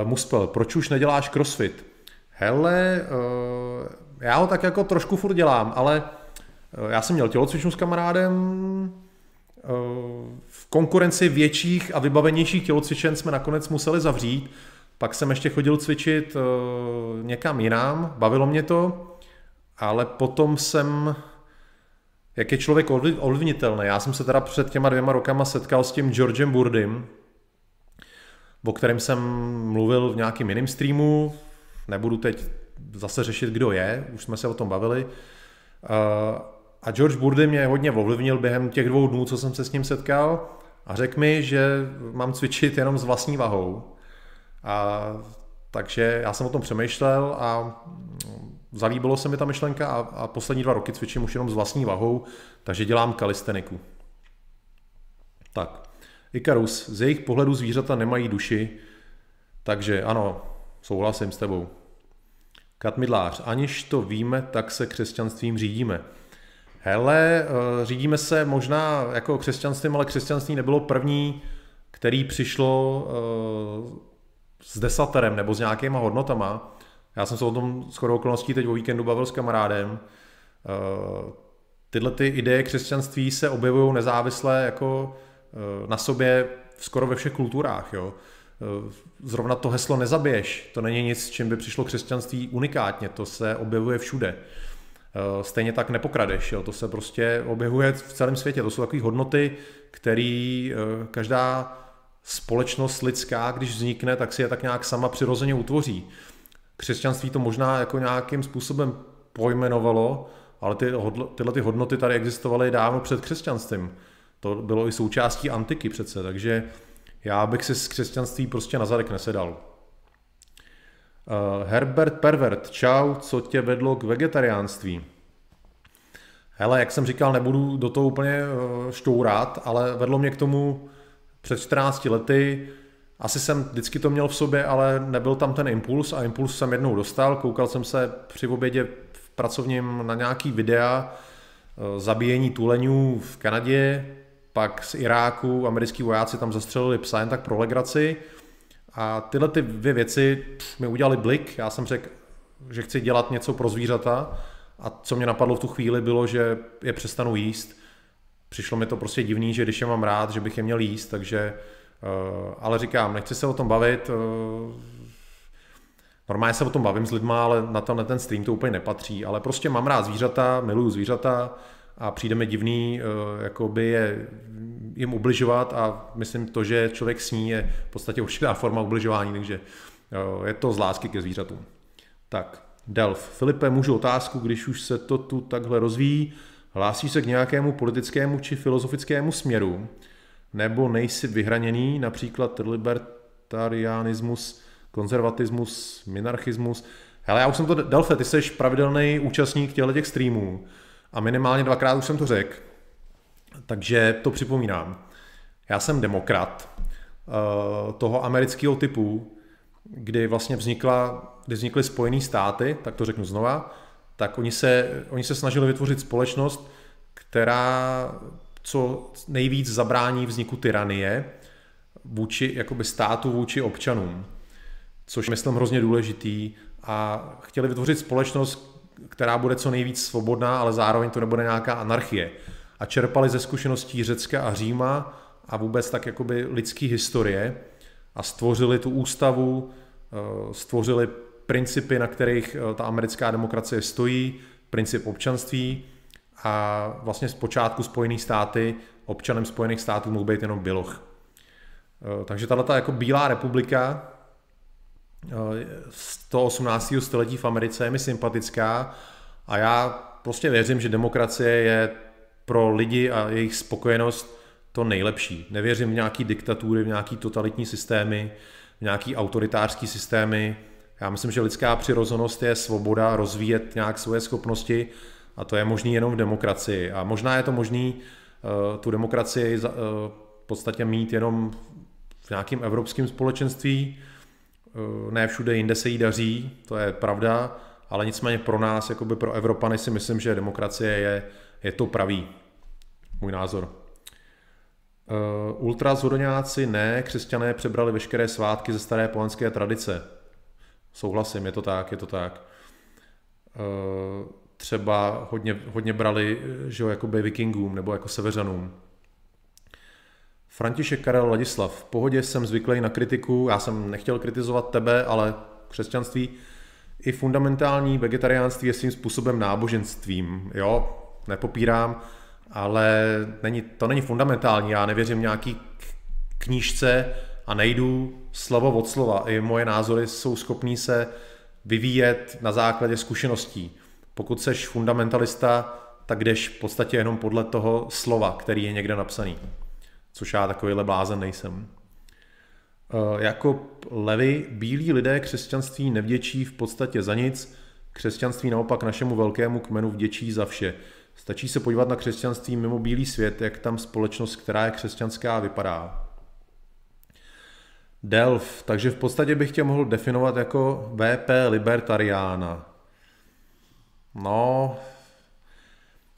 Uh, Muspel, proč už neděláš crossfit? Hele, uh, já ho tak jako trošku furt dělám, ale já jsem měl tělocvičnu s kamarádem, uh, v konkurenci větších a vybavenějších tělocvičen jsme nakonec museli zavřít, pak jsem ještě chodil cvičit uh, někam jinam, bavilo mě to, ale potom jsem jak je člověk ovlivnitelný. Já jsem se teda před těma dvěma rokama setkal s tím Georgem Burdym, o kterém jsem mluvil v nějakém jiném streamu, nebudu teď zase řešit, kdo je, už jsme se o tom bavili. A George Burdy mě hodně ovlivnil během těch dvou dnů, co jsem se s ním setkal a řekl mi, že mám cvičit jenom s vlastní vahou. A takže já jsem o tom přemýšlel a zalíbilo se mi ta myšlenka a, a poslední dva roky cvičím už jenom s vlastní vahou, takže dělám kalisteniku. Tak, Ikarus, z jejich pohledu zvířata nemají duši, takže ano, souhlasím s tebou. Katmidlář, aniž to víme, tak se křesťanstvím řídíme. Hele, eh, řídíme se možná jako křesťanstvím, ale křesťanství nebylo první, který přišlo eh, s desaterem nebo s nějakýma hodnotama. Já jsem se o tom skoro okolností teď o víkendu bavil s kamarádem. Eh, tyhle ty ideje křesťanství se objevují nezávisle jako na sobě skoro ve všech kulturách. Jo. Zrovna to heslo nezabiješ, to není nic, čím by přišlo křesťanství unikátně, to se objevuje všude. Stejně tak nepokradeš, jo. to se prostě objevuje v celém světě. To jsou takové hodnoty, které každá společnost lidská, když vznikne, tak si je tak nějak sama přirozeně utvoří křesťanství to možná jako nějakým způsobem pojmenovalo, ale ty, tyhle ty hodnoty tady existovaly dávno před křesťanstvím. To bylo i součástí antiky přece, takže já bych si z křesťanství prostě na zadek nesedal. Uh, Herbert Pervert, čau, co tě vedlo k vegetariánství? Hele, jak jsem říkal, nebudu do toho úplně uh, štourat, ale vedlo mě k tomu před 14 lety, asi jsem vždycky to měl v sobě, ale nebyl tam ten impuls a impuls jsem jednou dostal. Koukal jsem se při obědě v pracovním na nějaký videa eh, zabíjení tuleňů v Kanadě, pak z Iráku americký vojáci tam zastřelili psa jen tak pro legraci. A tyhle ty dvě věci mi udělali blik. Já jsem řekl, že chci dělat něco pro zvířata a co mě napadlo v tu chvíli bylo, že je přestanu jíst. Přišlo mi to prostě divný, že když je mám rád, že bych je měl jíst, takže Eh, ale říkám, nechci se o tom bavit. Eh, normálně se o tom bavím s lidma, ale na, na ten stream to úplně nepatří. Ale prostě mám rád zvířata, miluju zvířata a přijde mi divný eh, jakoby je, jim ubližovat a myslím to, že člověk sní je v podstatě určitá forma ubližování, takže je to z lásky ke zvířatům. Tak, Delf. Filipe, můžu otázku, když už se to tu takhle rozvíjí, hlásí se k nějakému politickému či filozofickému směru, nebo nejsi vyhraněný, například libertarianismus, konzervatismus, minarchismus. Hele, já už jsem to, Delfe, ty jsi pravidelný účastník těchto těch streamů a minimálně dvakrát už jsem to řekl, takže to připomínám. Já jsem demokrat uh, toho amerického typu, kdy vlastně vznikla, kdy vznikly Spojené státy, tak to řeknu znova, tak oni se, oni se snažili vytvořit společnost, která co nejvíc zabrání vzniku tyranie vůči jakoby státu, vůči občanům, což myslím hrozně důležitý a chtěli vytvořit společnost, která bude co nejvíc svobodná, ale zároveň to nebude nějaká anarchie. A čerpali ze zkušeností Řecka a Říma a vůbec tak jakoby lidský historie a stvořili tu ústavu, eh, stvořili principy, na kterých eh, ta americká demokracie stojí, princip občanství, a vlastně z počátku Spojených státy občanem Spojených států mohl být jenom Běloch. Eh, takže tato jako Bílá republika z toho 18. století v Americe je mi sympatická A já prostě věřím, že demokracie je pro lidi a jejich spokojenost to nejlepší. Nevěřím v nějaký diktatury, v nějaký totalitní systémy, v nějaký autoritářský systémy. Já myslím, že lidská přirozenost je svoboda rozvíjet nějak svoje schopnosti a to je možné jenom v demokracii. A možná je to možné uh, tu demokracii uh, v podstatě mít jenom v nějakém evropském společenství. Uh, ne všude jinde se jí daří, to je pravda, ale nicméně pro nás, jakoby pro Evropany si myslím, že demokracie je, je to pravý. Můj názor. Uh, ultrazodoňáci ne, křesťané přebrali veškeré svátky ze staré polanské tradice. Souhlasím, je to tak, je to tak. Uh, třeba hodně, hodně brali, že jo, jakoby vikingům nebo jako seveřanům. František Karel Ladislav. V pohodě jsem zvyklý na kritiku, já jsem nechtěl kritizovat tebe, ale křesťanství i fundamentální vegetariánství je svým způsobem náboženstvím. Jo, nepopírám, ale není, to není fundamentální. Já nevěřím nějaký knížce a nejdu slovo od slova. I moje názory jsou schopný se vyvíjet na základě zkušeností. Pokud seš fundamentalista, tak jdeš v podstatě jenom podle toho slova, který je někde napsaný. Což já takovýhle blázen nejsem. Eh, jako levy, bílí lidé křesťanství nevděčí v podstatě za nic, křesťanství naopak našemu velkému kmenu vděčí za vše. Stačí se podívat na křesťanství mimo bílý svět, jak tam společnost, která je křesťanská, vypadá. Delf, takže v podstatě bych tě mohl definovat jako VP libertariána. No,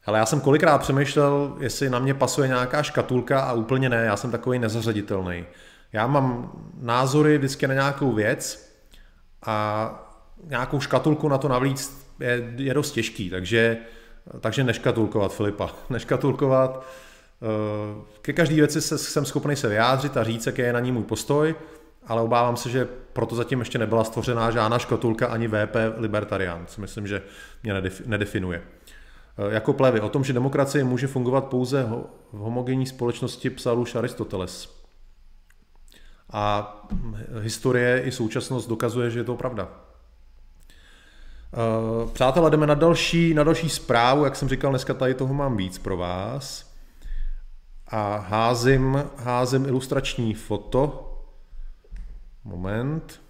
ale já jsem kolikrát přemýšlel, jestli na mě pasuje nějaká škatulka a úplně ne, já jsem takový nezařaditelný. Já mám názory vždycky na nějakou věc a nějakou škatulku na to navíc je, je dost těžký, takže, takže neškatulkovat Filipa. Neškatulkovat. Eh, ke každé věci se, jsem schopný se vyjádřit a říct, jaký je na ní můj postoj, ale obávám se, že proto zatím ještě nebyla stvořená žádná škatulka ani VP Libertarian, co myslím, že mě nedefinuje. Eh, jako plevy. O tom, že demokracie může fungovat pouze v homogenní společnosti, psal už Aristoteles. A historie i současnost dokazuje, že je to pravda. Eh, přátelé, jdeme na další, na další zprávu. Jak jsem říkal, dneska tady toho mám víc pro vás. A házím, házím ilustrační foto. Moment.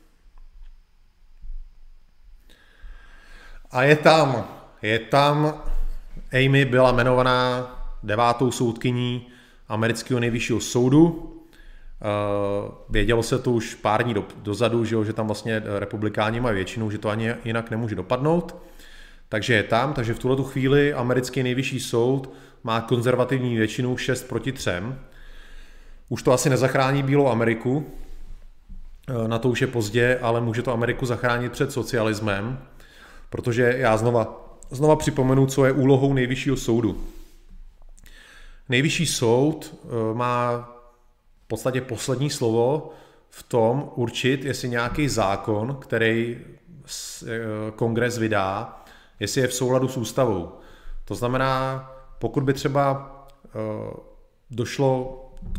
A je tam, je tam, Amy byla jmenovaná devátou soudkyní amerického nejvyššího soudu Uh, vědělo se to už pár dní do, dozadu, že, jo, že tam vlastně republikáni mají většinu, že to ani jinak nemůže dopadnout. Takže je tam, takže v tuhle chvíli americký nejvyšší soud má konzervativní většinu 6 proti 3. Už to asi nezachrání Bílou Ameriku, uh, na to už je pozdě, ale může to Ameriku zachránit před socialismem, protože já znova, znova připomenu, co je úlohou nejvyššího soudu. Nejvyšší soud uh, má podstatě poslední slovo v tom určit, jestli nějaký zákon, který eh, kongres vydá, jestli je v souladu s ústavou. To znamená, pokud by třeba eh, došlo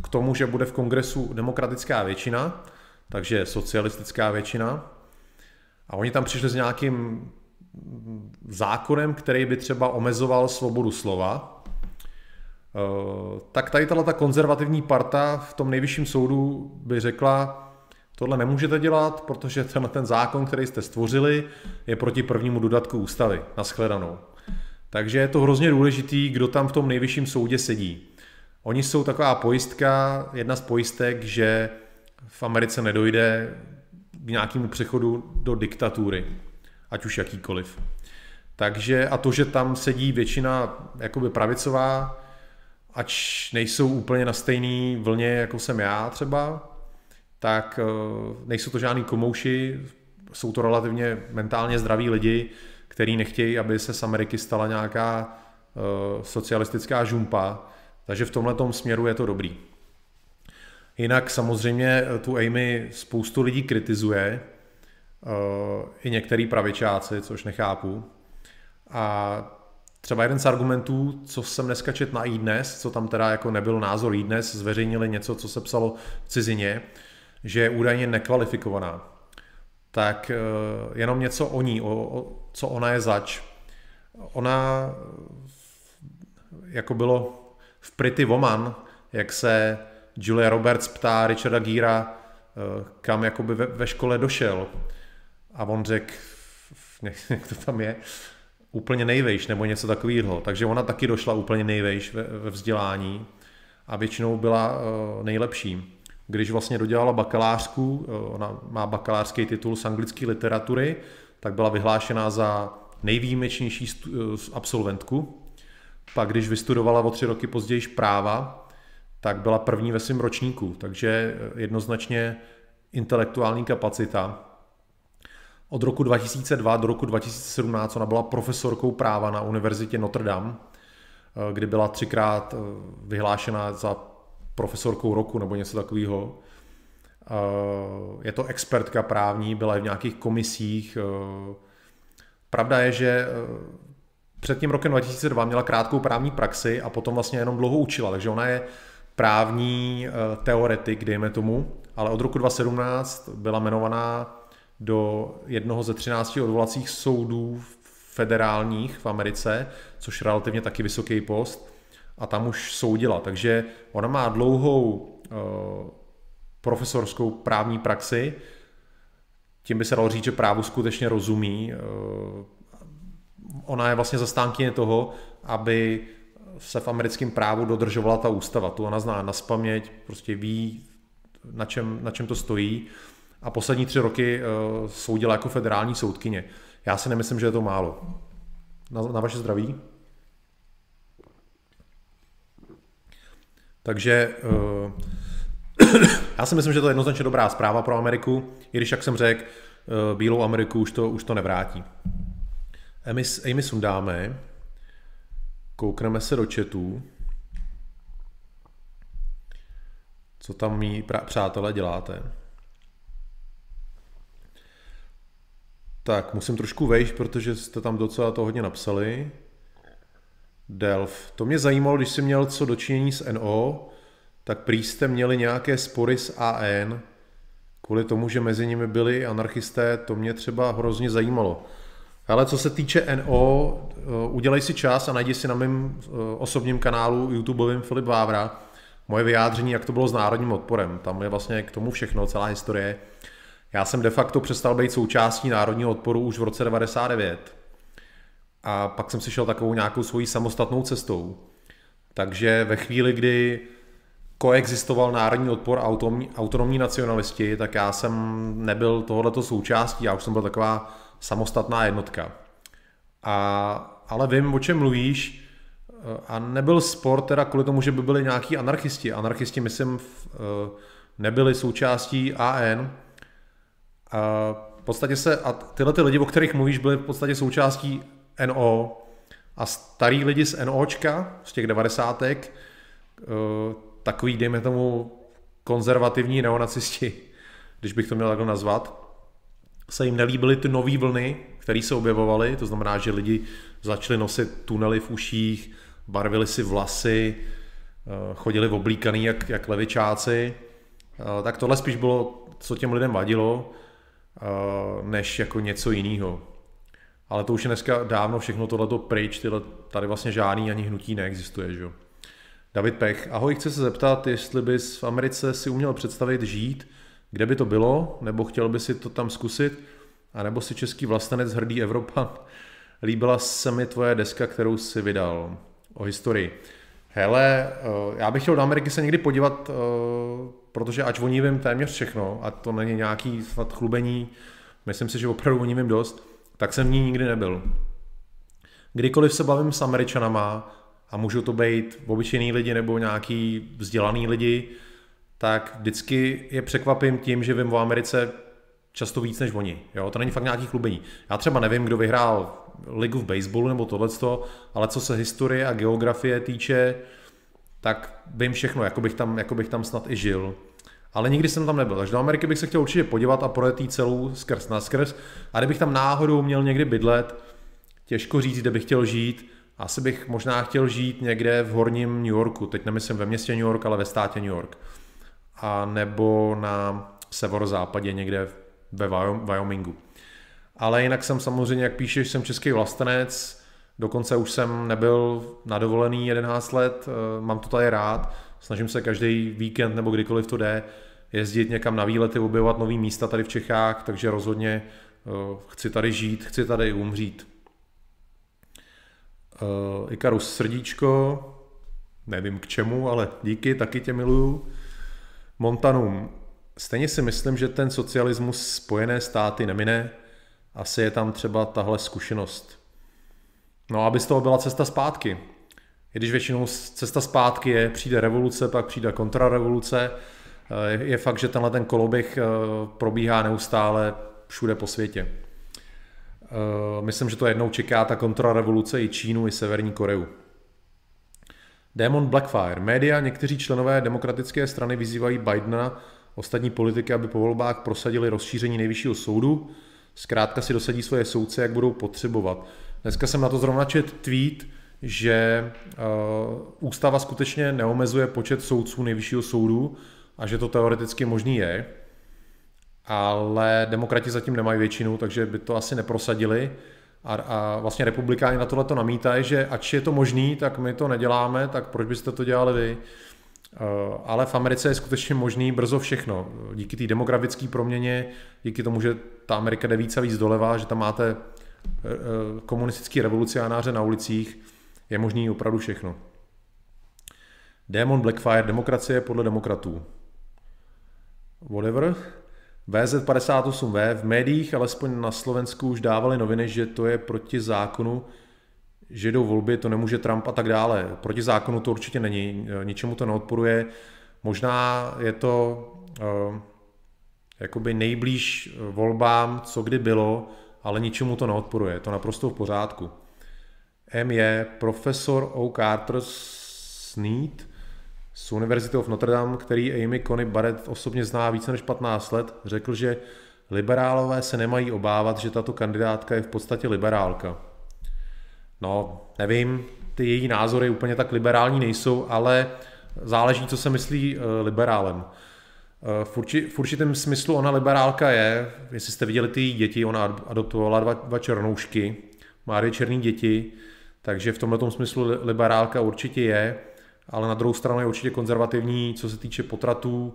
k tomu, že bude v kongresu demokratická většina, takže socialistická většina, a oni tam přišli s nějakým zákonem, který by třeba omezoval svobodu slova, Eh, tak tady ta konzervativní parta v tom nejvyšším soudu by řekla, tohle nemůžete dělat, protože ten, ten zákon, který jste stvořili, je proti prvnímu dodatku ústavy, naschledanou. Takže je to hrozně důležitý, kdo tam v tom nejvyšším soudě sedí. Oni jsou taková pojistka, jedna z pojistek, že v Americe nedojde k nějakému přechodu do diktatury, ať už jakýkoliv. Takže a to, že tam sedí většina jakoby pravicová, ač nejsou úplně na stejné vlně, jako jsem já třeba, tak eh, nejsou to žádný komouši, jsou to relativně mentálně zdraví lidi, kteří nechtějí, aby se z Ameriky stala nějaká uh, socialistická žumpa, takže v tomhle směru je to dobrý. Jinak samozřejmě eh, tu Amy spoustu lidí kritizuje, i některý pravičáci, což nechápu. A Třeba jeden z argumentů, co jsem dneska čet na iDnes, co tam teda jako nebyl názor iDnes, zveřejnili něco, co se psalo v cizině, že je údajně nekvalifikovaná. Tak eh, jenom něco o ní, o, o, co ona je zač. ona, jako bylo v Pretty Woman, jak se Julia Roberts ptá Richarda Gíra, eh, kam jakoby ve, ve škole došel. A on řekl, jak to tam je, úplně nejvejš nebo něco takového. Takže ona taky došla úplně nejvejš ve, ve vzdělání a většinou byla uh, nejlepší. Když vlastně dodělala bakalářku, uh, ona má bakalářský titul z anglické literatury, tak byla vyhlášená za nejvýjimečnější uh, absolventku. Pak, když vystudovala o tři roky později práva, tak byla první ve svém ročníku, takže jednoznačně intelektuální kapacita. Od roku 2002 do roku 2017 ona byla profesorkou práva na univerzitě Notre Dame, eh, kdy byla třikrát eh, vyhlášena za profesorkou roku nebo něco takového. Eh, je to expertka právní, byla i v nějakých komisích. Pravda je, že před tím rokem 2002 měla krátkou právní praxi a potom vlastně jenom dlouho učila, takže ona je právní teoretik, dejme tomu, ale od roku 2017 byla jmenovaná do jednoho ze 13 odvolacích soudů federálních v Americe, což relativně taky vysoký post, a tam už soudila. Takže ona má dlouhou uh, profesorskou právní praxi, tím by se dalo říct, že právu skutečně rozumí. Uh, ona je vlastně zastánkyně toho, aby se v americkém právu dodržovala ta ústava. Tu ona zná na spaměť, prostě ví, na čem, na čem to stojí a poslední tři roky uh, soudila jako federální soudkyně. Já si nemyslím, že je to málo. Na, na vaše zdraví. Takže uh, já si myslím, že to je jednoznačně dobrá zpráva pro Ameriku, i když, jak jsem řekl, uh, Bílou Ameriku už to, už to nevrátí. Amy, Amy sundáme, koukneme se do chatu. Co tam mý přátelé děláte? Tak, musím trošku vejš, protože jste tam docela to hodně napsali. Delf. To mě zajímalo, když jsi měl co dočinění s NO, tak prý jste měli nějaké spory s AN, kvůli tomu, že mezi nimi byli anarchisté, to mě třeba hrozně zajímalo. Ale co se týče NO, udělej si čas a najdi si na mém eh, osobním kanálu YouTubeovým Filip Vávra moje vyjádření, jak to bylo s národním odporem. Tam je vlastně k tomu všechno, celá historie. Já jsem de facto přestal být součástí národního odporu už v roce 99. A pak jsem si šel takovou nějakou svojí samostatnou cestou. Takže ve chvíli, kdy koexistoval národní odpor a autonomní, autonomní nacionalisti, tak já jsem nebyl tohoto součástí, já už jsem byl taková samostatná jednotka. A, ale vím, o čem mluvíš, a nebyl spor teda kvůli tomu, že by byli nějaký anarchisti. Anarchisti, myslím, nebyli součástí AN, a v podstatě se, a tyhle ty lidi, o kterých mluvíš, byli v podstatě součástí NO a starý lidi z NOčka, z těch devadesátek, eh, takový, dejme tomu, konzervativní neonacisti, když bych to měl takhle nazvat, se jim nelíbily ty nové vlny, které se objevovaly, to znamená, že lidi začali nosit tunely v uších, barvili si vlasy, eh, chodili oblíkaný jak, jak levičáci, eh, tak tohle spíš bylo, co těm lidem vadilo než jako něco jiného. Ale to už je dneska dávno všechno tohleto pryč, tyhle, tady vlastně žádný ani hnutí neexistuje, že David Pech, ahoj, chci se zeptat, jestli bys v Americe si uměl představit žít, kde by to bylo, nebo chtěl by si to tam zkusit, a nebo si český vlastenec hrdý Evropa. Líbila se mi tvoje deska, kterou si vydal o historii. Hele, eh, já bych chtěl do Ameriky se někdy podívat, eh, protože ač o ní vím téměř všechno, a to není nějaký snad chlubení, myslím si, že opravdu o ní vím dost, tak jsem v ní nikdy nebyl. Kdykoliv se bavím s Američanama, a můžou to být obyčejní lidi nebo nějaký vzdělaný lidi, tak vždycky je překvapím tím, že vím o Americe často víc než oni. Jo? To není fakt nějaký chlubení. Já třeba nevím, kdo vyhrál ligu v baseballu nebo tohleto, ale co se historie a geografie týče, tak vím všechno, jako bych tam, jako bych tam snad i žil. Ale nikdy jsem tam nebyl, takže do Ameriky bych se chtěl určitě podívat a projet jí celou skrz na skrz. A kdybych tam náhodou měl někdy bydlet, těžko říct, kde bych chtěl žít, asi bych možná chtěl žít někde v horním New Yorku, teď nemyslím ve městě New York, ale ve státě New York. A nebo na severozápadě někde ve Wyomingu. Ale jinak jsem samozřejmě, jak píšeš, jsem český vlastenec, Dokonce už jsem nebyl na dovolený 11 let, eh, mám to tady rád, snažím se každý víkend nebo kdykoliv to jde jezdit někam na výlety, objevovat nový místa tady v Čechách, takže rozhodně eh, chci tady žít, chci tady umřít. Eh, Ikarus srdíčko, nevím k čemu, ale díky, taky tě miluju. Montanum, stejně si myslím, že ten socialismus Spojené státy nemine, asi je tam třeba tahle zkušenost. No, aby z toho byla cesta zpátky. I když většinou cesta zpátky je, přijde revoluce, pak přijde kontrarevoluce, eh, je fakt, že tenhle ten koloběh eh, probíhá neustále všude po světě. Eh, myslím, že to jednou čeká ta kontrarevoluce i Čínu, i Severní Koreu. Demon Blackfire. Média, někteří členové demokratické strany vyzývají Bidena, ostatní politiky, aby po volbách prosadili rozšíření nejvyššího soudu. Zkrátka si dosadí svoje soudce, jak budou potřebovat. Dneska jsem na to zrovna čet tweet, že uh, ústava skutečně neomezuje počet soudců nejvyššího soudu a že to teoreticky možný je, ale demokrati zatím nemají většinu, takže by to asi neprosadili. A, a vlastně republikáni na tohle to namítají, že ač je to možný, tak my to neděláme, tak proč byste to dělali vy? Uh, ale v Americe je skutečně možný brzo všechno. Díky té demografické proměně, díky tomu, že ta Amerika jde víc a víc doleva, že tam máte Eh, komunistický revolucionáře na ulicích, je možný opravdu všechno. Demon Blackfire, demokracie podle demokratů. Whatever. VZ58V v médiích, alespoň na Slovensku, už dávali noviny, že to je proti zákonu, že jdou volby, to nemůže Trump a tak dále. Proti zákonu to určitě není, ničemu to neodporuje. Možná je to uh, jakoby nejblíž volbám, co kdy bylo, ale ničemu to neodporuje, je to naprosto v pořádku. M je profesor O. Carter Sneed z University of Notre Dame, který Amy Coney Barrett osobně zná více než 15 let, řekl, že liberálové se nemají obávat, že tato kandidátka je v podstatě liberálka. No, nevím, ty její názory úplně tak liberální nejsou, ale záleží, co se myslí eh, liberálem. Eh, v, urči, v určitém smyslu ona liberálka je, jestli jste viděli ty děti, ona adoptovala dva, dva černoušky, má dvě černé děti, takže v tomto smyslu liberálka určitě je, ale na druhou stranu je určitě konzervativní, co se týče potratů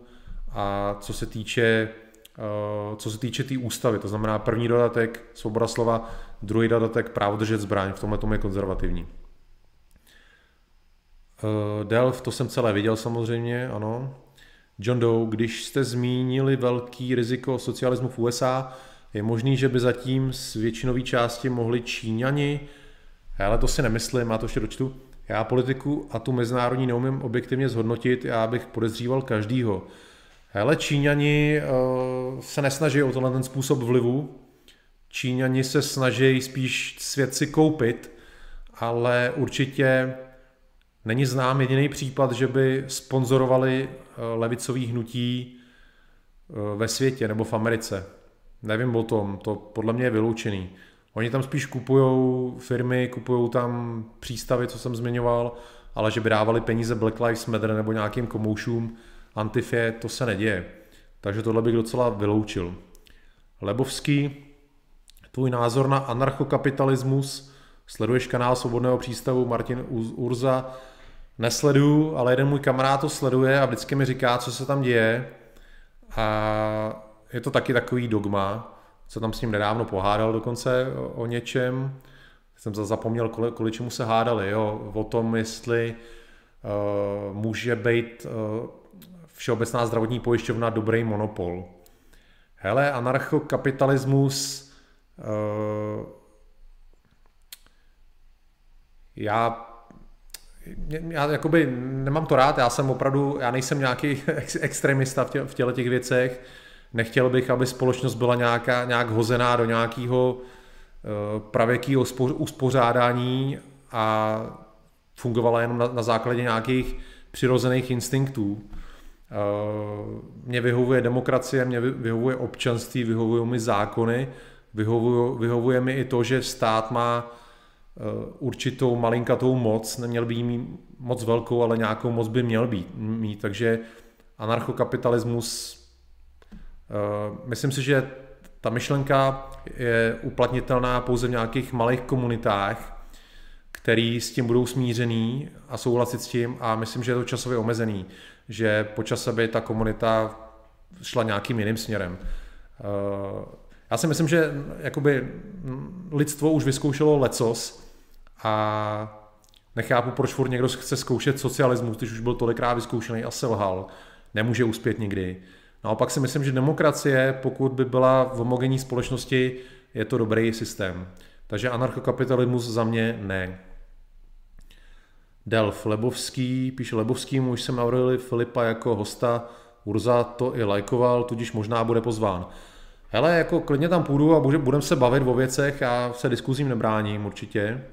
a co se týče eh, co se týče té tý ústavy, to znamená první dodatek svoboda slova, druhý dodatek právo držet zbraň, v tomhle tomu je konzervativní. Eh, Delf, to jsem celé viděl samozřejmě, ano. John Doe, když jste zmínili velký riziko socialismu v USA, je možný, že by zatím z většinové části mohli Číňani, ale to si nemyslím, já to ještě dočtu, já politiku a tu mezinárodní neumím objektivně zhodnotit, já bych podezříval každýho. Hele, Číňani uh, se nesnaží o tenhle ten způsob vlivu, Číňani se snaží spíš svět si koupit, ale určitě není znám jediný případ, že by sponzorovali levicových hnutí eh, ve světě nebo v Americe. Nevím o tom, to podle mě je vyloučený. Oni tam spíš kupují firmy, kupují tam přístavy, co jsem zmiňoval, ale že by dávali peníze Black Lives Matter nebo nějakým komoušům Antifě, to se neděje. Takže tohle bych docela vyloučil. Lebovský, tvůj názor na anarchokapitalismus, sleduješ kanál Svobodného přístavu Martin Urza, nesleduju, ale jeden můj kamarád to sleduje a vždycky mi říká, co se tam děje. A je to taky takový dogma, co tam s ním nedávno pohádal dokonce o, o něčem. Jsem zapomněl, kvůli, kvůli čemu se hádali, jo, o tom, jestli uh, může být uh, Všeobecná zdravotní pojišťovna dobrý monopol. Hele, anarchokapitalismus uh, já já jakoby nemám to rád, já jsem opravdu, já nejsem nějaký ex, extremista v, tě, v těle těch věcech, nechtěl bych, aby společnost byla nějaká, nějak hozená do nějakého uh, pravěkého uspořádání a fungovala jenom na, na základě nějakých přirozených instinktů. Uh, mě vyhovuje demokracie, mě vyhovuje občanství, vyhovují mi zákony, vyhovuje, vyhovuje mi i to, že stát má Eh, určitou malinkatou moc, neměl by jí mít moc velkou, ale nějakou moc by měl být, mít. Takže anarchokapitalismus, eh, myslím si, že ta myšlenka je uplatnitelná pouze v nějakých malých komunitách, který s tím budou smířený a souhlasit s tím a myslím, že je to časově omezený, že po čase by ta komunita šla nějakým jiným směrem. Eh, já si myslím, že jakoby lidstvo už vyzkoušelo lecos a nechápu, proč furt někdo chce zkoušet socialismus, když už byl tolikrát vyzkoušený a selhal. Nemůže uspět nikdy. Naopak si myslím, že demokracie, pokud by byla v homogenní společnosti, je to dobrý systém. Takže anarchokapitalismus za mě ne. Delf Lebovský, píše Lebovský, už jsem navrhli Filipa jako hosta, Urza to i lajkoval, tudíž možná bude pozván. Hele, jako klidně tam půjdu a budeme se bavit o věcech, já se diskuzím nebráním určitě.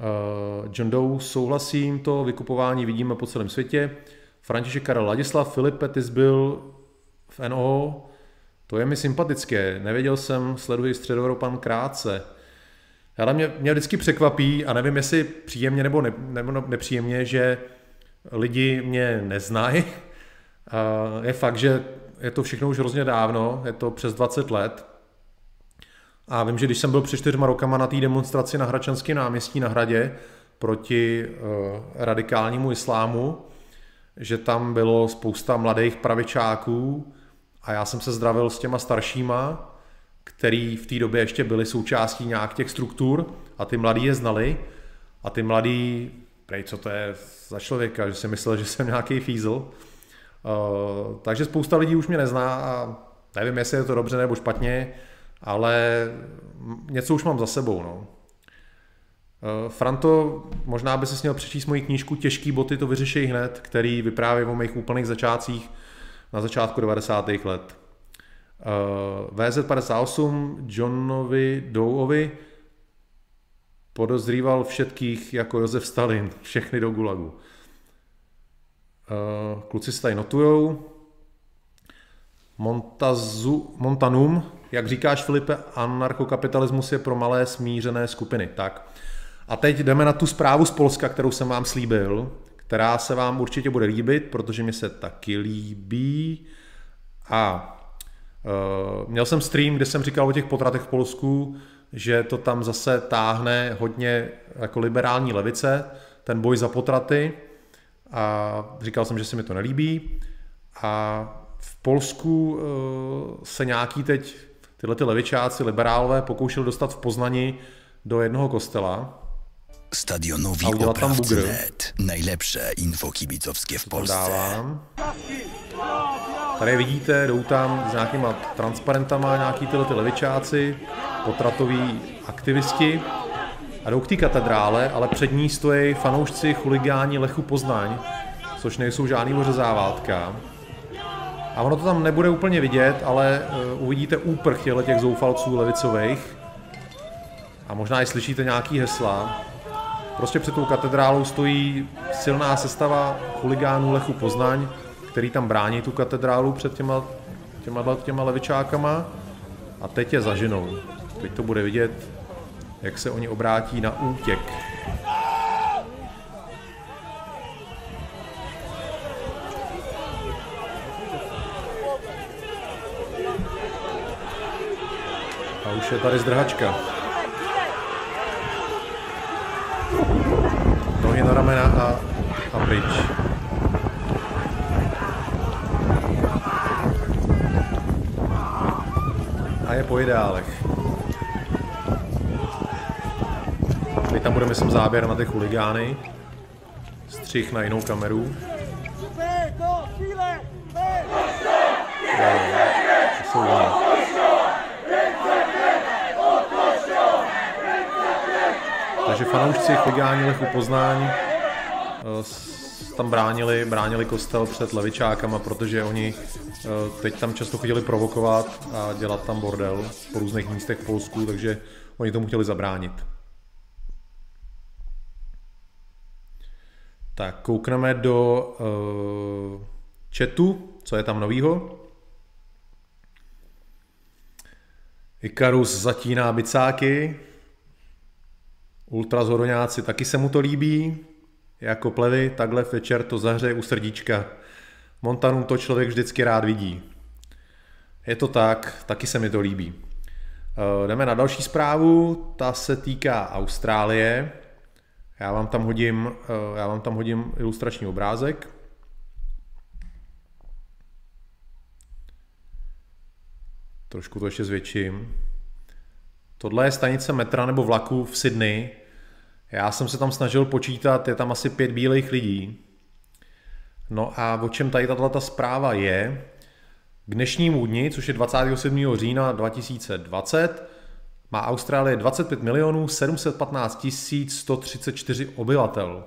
Uh, John Doe, souhlasím, to vykupování vidíme po celém světě. František Karel Ladislav, Filipe, ty jsi byl v NO, to je mi sympatické, nevěděl jsem, sleduji Středoevropan krátce. Ale mě, mě vždycky překvapí, a nevím, jestli příjemně nebo, ne, nebo nepříjemně, že lidi mě neznají. Je fakt, že je to všechno už hrozně dávno, je to přes 20 let. A vím, že když jsem byl před čtyřma rokama na té demonstraci na Hračanském náměstí na Hradě proti uh, radikálnímu islámu, že tam bylo spousta mladých pravičáků a já jsem se zdravil s těma staršíma, který v té době ještě byli součástí nějak těch struktur a ty mladí je znali a ty mladí, prej, co to je za člověka, že si myslel, že jsem nějaký fízl. Uh, takže spousta lidí už mě nezná a nevím, jestli je to dobře nebo špatně, ale něco už mám za sebou. No. Uh, Franto, možná by si měl přečíst moji knížku Těžký boty to vyřešej hned, který vypráví o mých úplných začátcích na začátku 90. let. Uh, VZ58 Johnovi Douovi podozříval všetkých jako Josef Stalin, všechny do Gulagu. Uh, kluci se tady notujou. Montazu, Montanum, jak říkáš Filipe, anarchokapitalismus je pro malé smířené skupiny. Tak. A teď jdeme na tu zprávu z Polska, kterou jsem vám slíbil, která se vám určitě bude líbit, protože mi se taky líbí. A uh, měl jsem stream, kde jsem říkal o těch potratech v Polsku, že to tam zase táhne hodně jako liberální levice, ten boj za potraty. A říkal jsem, že se mi to nelíbí. A v Polsku uh, se nějaký teď tyhle ty levičáci, liberálové pokoušeli dostat v Poznani do jednoho kostela, Stadionowi Oprawcy.net. Najlepsze info kibicowskie w Polsce. Dávám. Tady vidíte, jdou tam s nějakýma transparentama nějaký tyhle ty levičáci, potratoví aktivisti a jdou k té katedrále, ale před ní stojí fanoušci chuligáni Lechu Poznaň, což nejsou žádný ořezávátka. A ono to tam nebude úplně vidět, ale uh, uvidíte úprch těch zoufalců levicových. A možná i slyšíte nějaký hesla. Prostě před tou katedrálou stojí silná sestava chuligánů Lechu Poznaň, který tam brání tu katedrálu před těma, těma, těma levičákama a teď je zažinou. Teď to bude vidět, jak se oni obrátí na útěk. Je tady zdrhačka. Nohy na ramena a, a pryč. A je po ideálech. Teď tam bude, myslím, záběr na ty chuligány. Střih na jinou kameru. to jsou Takže fanoušci Chligání Lechu Poznání eh, tam bránili, bránili kostel před levičákama, protože oni eh, teď tam často chodili provokovat a dělat tam bordel po různých místech v Polsku, takže oni tomu chtěli zabránit. Tak, koukneme do uh, chatu, co je tam novýho. Ikarus zatíná bicáky, Ultrazoroňáci taky se mu to líbí, jako plevy, takhle večer to zahřeje u srdíčka. Montanum to člověk vždycky rád vidí. Je to tak, taky se mi to líbí. Eh, jdeme na další zprávu, ta se týká Austrálie. Já vám tam hodím, já vám tam hodím ilustrační obrázek. Trošku to ještě zvětším. Tohle je stanice metra nebo vlaku v Sydney. Já jsem se tam snažil počítat, je tam asi pět bílých lidí. No a o čem tady tato zpráva je? K dnešnímu dni, což je 27. října 2020, má Austrálie 25 milionů 715 134 obyvatel.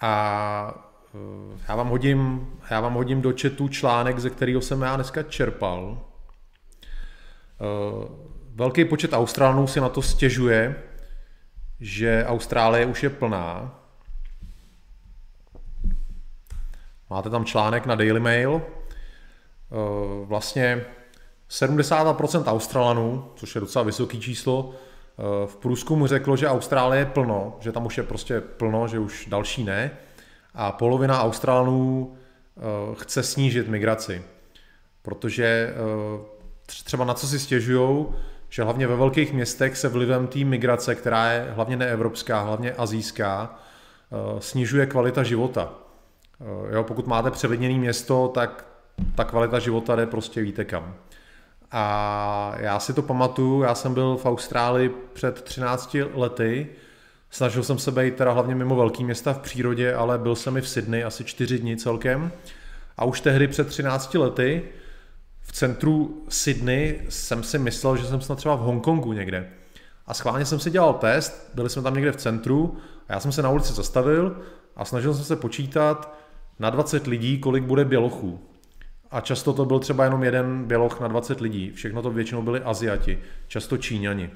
A eh, já vám hodím, já vám hodím do chatu článek, ze kterého jsem já dneska čerpal. Eh, velký počet Australanů si na to stěžuje, že Austrálie už je plná. Máte tam článek na Daily Mail. Eh, vlastně 72% Australanů, což je docela vysoké číslo, eh, v průzkumu řeklo, že Austrálie je plno, že tam už je prostě plno, že už další ne. A polovina Australanů chce snížit migraci, protože třeba na co si stěžují, že hlavně ve velkých městech se vlivem té migrace, která je hlavně neevropská, hlavně azijská, eh, snižuje kvalita života. Eh, jo, pokud máte přelidněné město, tak ta kvalita života jde prostě víte kam. A já si to pamatuju, já jsem byl v Austrálii před 13 lety, snažil jsem se být teda hlavně mimo velký města v přírodě, ale byl jsem i v Sydney asi čtyři dny celkem. A už tehdy před 13 lety v centru Sydney jsem si myslel, že jsem snad třeba v Hongkongu někde. A schválně jsem si dělal test, byli jsme tam někde v centru a já jsem se na ulici zastavil a snažil jsem se počítat na 20 lidí, kolik bude bělochů. A často to byl třeba jenom jeden běloch na 20 lidí. Všechno to většinou byli Aziati, často Číňani.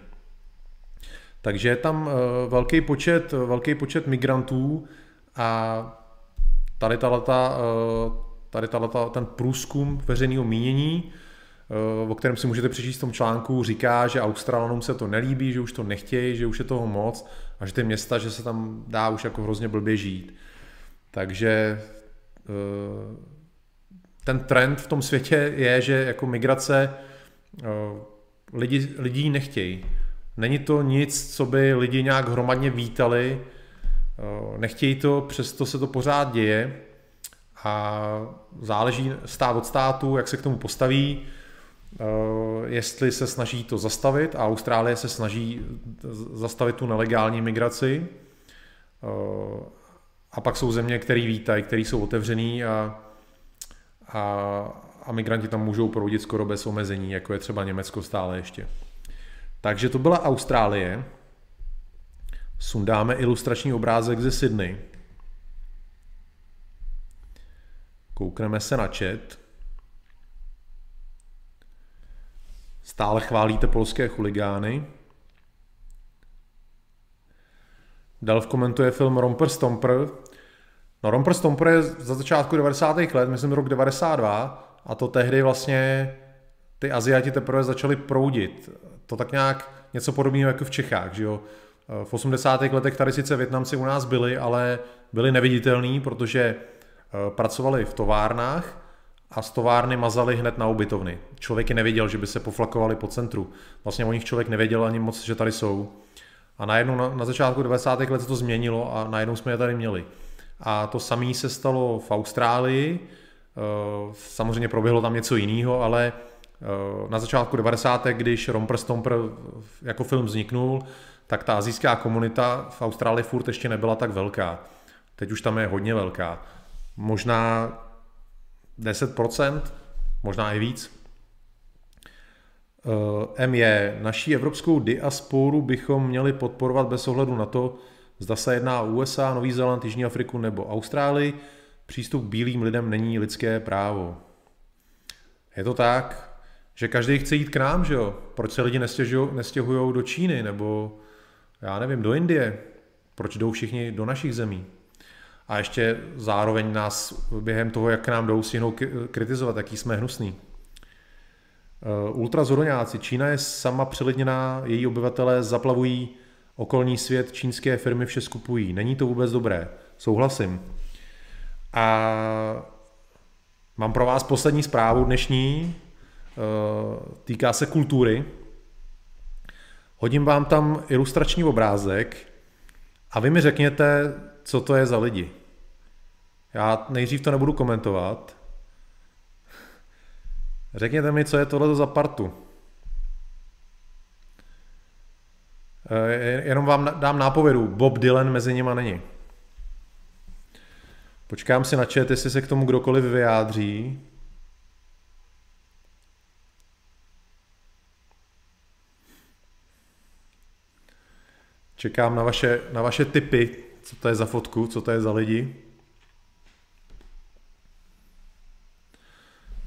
Takže je tam eh, velký počet, velký počet migrantů a tady ta, tady tato, ten průzkum veřejného mínění, eh, o kterém si můžete přečíst v tom článku, říká, že Australanům se to nelíbí, že už to nechtějí, že už je toho moc a že ty města, že se tam dá už jako hrozně blbě žít. Takže eh, ten trend v tom světě je, že jako migrace eh, lidi, lidí nechtějí. Není to nic, co by lidi nějak hromadně vítali, nechtějí to, přesto se to pořád děje a záleží stát od státu, jak se k tomu postaví, eh, jestli se snaží to zastavit a Austrálie se snaží zastavit tu nelegální migraci eh, a pak jsou země, které vítají, které jsou otevřený a, a, a migranti tam můžou proudit skoro bez omezení, jako je třeba Německo stále ještě. Takže to byla Austrálie. Sundáme ilustrační obrázek ze Sydney. Koukneme se na chat. Stále chválíte polské chuligány. Delv komentuje film Romper Stomper. No Romper Stomper je za začátku 90. let, myslím rok 92, a to tehdy vlastně ty Aziati teprve začali proudit. To tak nějak něco podobného jako v Čechách, že jo. V 80. letech tady sice Větnamci u nás byli, ale byli neviditelní, protože pracovali v továrnách a z továrny mazali hned na ubytovny. Člověk nevěděl, že by se poflakovali po centru. Vlastně o nich člověk nevěděl ani moc, že tady jsou. A najednou na, na začátku 90. let se to změnilo a najednou jsme je tady měli. A to samé se stalo v Austrálii. Eh, samozřejmě proběhlo tam něco jiného, ale eh, na začátku 90. když Romper Stomper jako film vzniknul, tak ta azijská komunita v Austrálii furt ještě nebyla tak velká. Teď už tam je hodně velká možná 10%, možná i víc. Eh, M je, naší evropskou diasporu bychom měli podporovat bez ohledu na to, zda se jedná o USA, Nový Zéland, Jižní Afriku nebo Austrálii. Přístup k bílým lidem není lidské právo. Je to tak, že každý chce jít k nám, že jo? Proč se lidi nestěhují do Číny nebo já nevím, do Indie? Proč jdou všichni do našich zemí? A ještě zároveň nás během toho, jak k nám jdou, stihnou kritizovat, jaký jsme hnusný. Eh, Ultrazodoňáci. Čína je sama přelidněná, její obyvatelé zaplavují okolní svět, čínské firmy vše skupují. Není to vůbec dobré. Souhlasím. A mám pro vás poslední zprávu dnešní. Eh, týká se kultury. Hodím vám tam ilustrační obrázek, A vy mi řekněte, co to je za lidi. Já nejdřív to nebudu komentovat. Řekněte mi, co je tohle za partu. Eh, jenom vám dám nápovědu. Bob Dylan mezi nima není. Počkám si na chat, jestli se k tomu kdokoliv vyjádří. Čekám na vaše, na vaše tipy, co to je za fotku, co to je za lidi.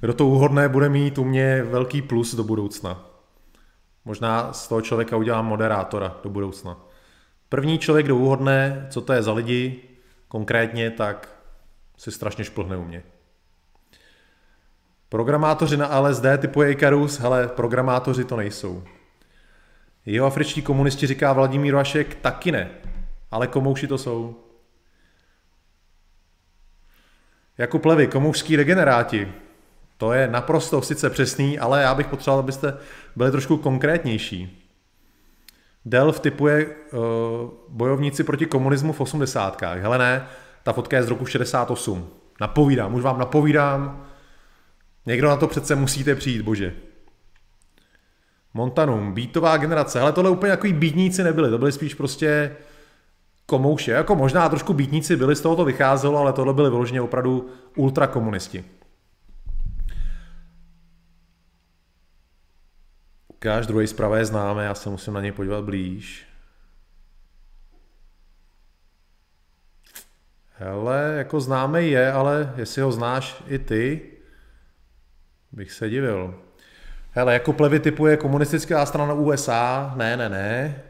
Kdo to úhodné bude mít u mě velký plus do budoucna. Možná z toho člověka udělám moderátora do budoucna. První člověk, kdo úhodné, co to je za lidi, konkrétně, tak si strašně šplhne u mě. Programátoři na LSD typu Icarus, hele, programátoři to nejsou. Jeho afričtí komunisti říká Vladimír Vašek, taky ne, ale komouši to jsou. Jakub Levy, komoušský regeneráti. To je naprosto sice přesný, ale já bych potřeboval, abyste byli trošku konkrétnější. Delv typuje uh, bojovníci proti komunismu v 80. Hele ne, ta fotka je z roku 68. Napovídám, už vám napovídám. Někdo na to přece musíte přijít, bože. Montanum, beatová generace. Ale tohle úplně jako beatníci nebyli, to byly spíš prostě komouše. Jako možná trošku beatníci byli, z toho to vycházelo, ale tohle byly vyloženě opravdu ultrakomunisti. Každý druhý zprava je známé, já se musím na něj podívat blíž. Hele, jako známý je, ale jestli ho znáš i ty, bych se divil. Hele, jako plevy typuje komunistická strana USA, ne, ne, ne.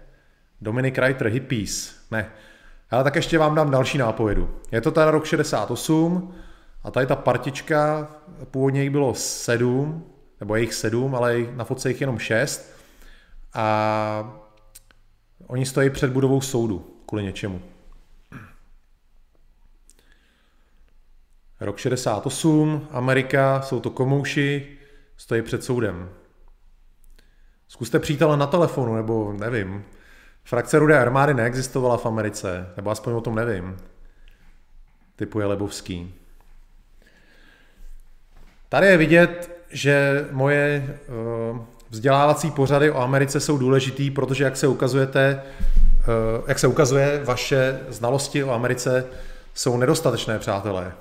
Dominic Reiter, hippies, ne. Ale tak ještě vám dám další nápovědu. Je to teda rok 68 a tady ta partička, původně jich bylo sedm, nebo jejich sedm, ale na fotce jich jenom šest. A oni stojí před budovou soudu kvůli něčemu. Rok 68, Amerika, jsou to komouši, stojí před soudem. Zkuste přítele na telefonu, nebo nevím. Frakce Rudé armády neexistovala v Americe, nebo aspoň o tom nevím. Typuje Lebovský. Tady je vidět, že moje uh, vzdělávací pořady o Americe jsou důležitý, protože jak se ukazujete, uh, jak se ukazuje, vaše znalosti o Americe jsou nedostatečné, přátelé.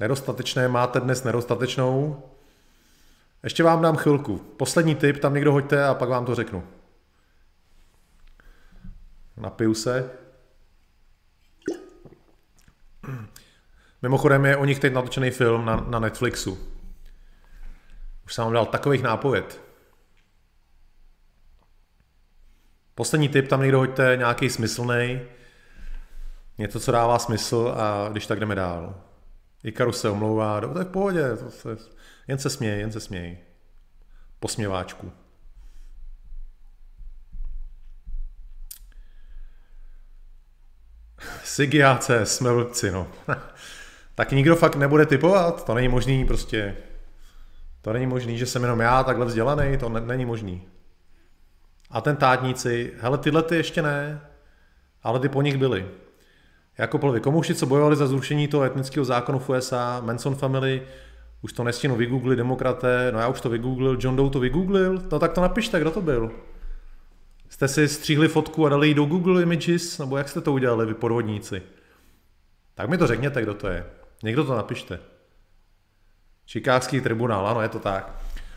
Nedostatečné máte dnes nedostatečnou. Ještě vám dám chvilku. Poslední tip, tam někdo hoďte a pak vám to řeknu. Napiju se. Mimochodem je o nich teď natočený film na, na Netflixu. Už jsem vám dal takových nápověd. Poslední tip, tam někdo hoďte nějaký smyslný, něco, co dává smysl a když tak jdeme dál. Ikarus se omlouvá, to je v pohodě, to se, jen se směj, jen se směj. Posměváčku. Sigiáce, jsme vlci, no. tak nikdo fakt nebude typovat, to není možný prostě. To není možný, že jsem jenom já takhle vzdělaný, to ne, není možný. Atentátníci, hele tyhle ty ještě ne, ale ty po nich byly. Jako plvy komouši, co bojovali za zrušení toho etnického zákonu v USA, Manson Family, už to nestínu vygoogli demokraté, no já už to vygooglil, John Doe to vygooglil, no tak to napište, kdo to byl. Jste si stříhli fotku a dali ji do Google Images, nebo jak jste to udělali, vy podvodníci? Tak mi to řekněte, kdo to je. Někdo to napište. Čikářský tribunál, ano, je to tak.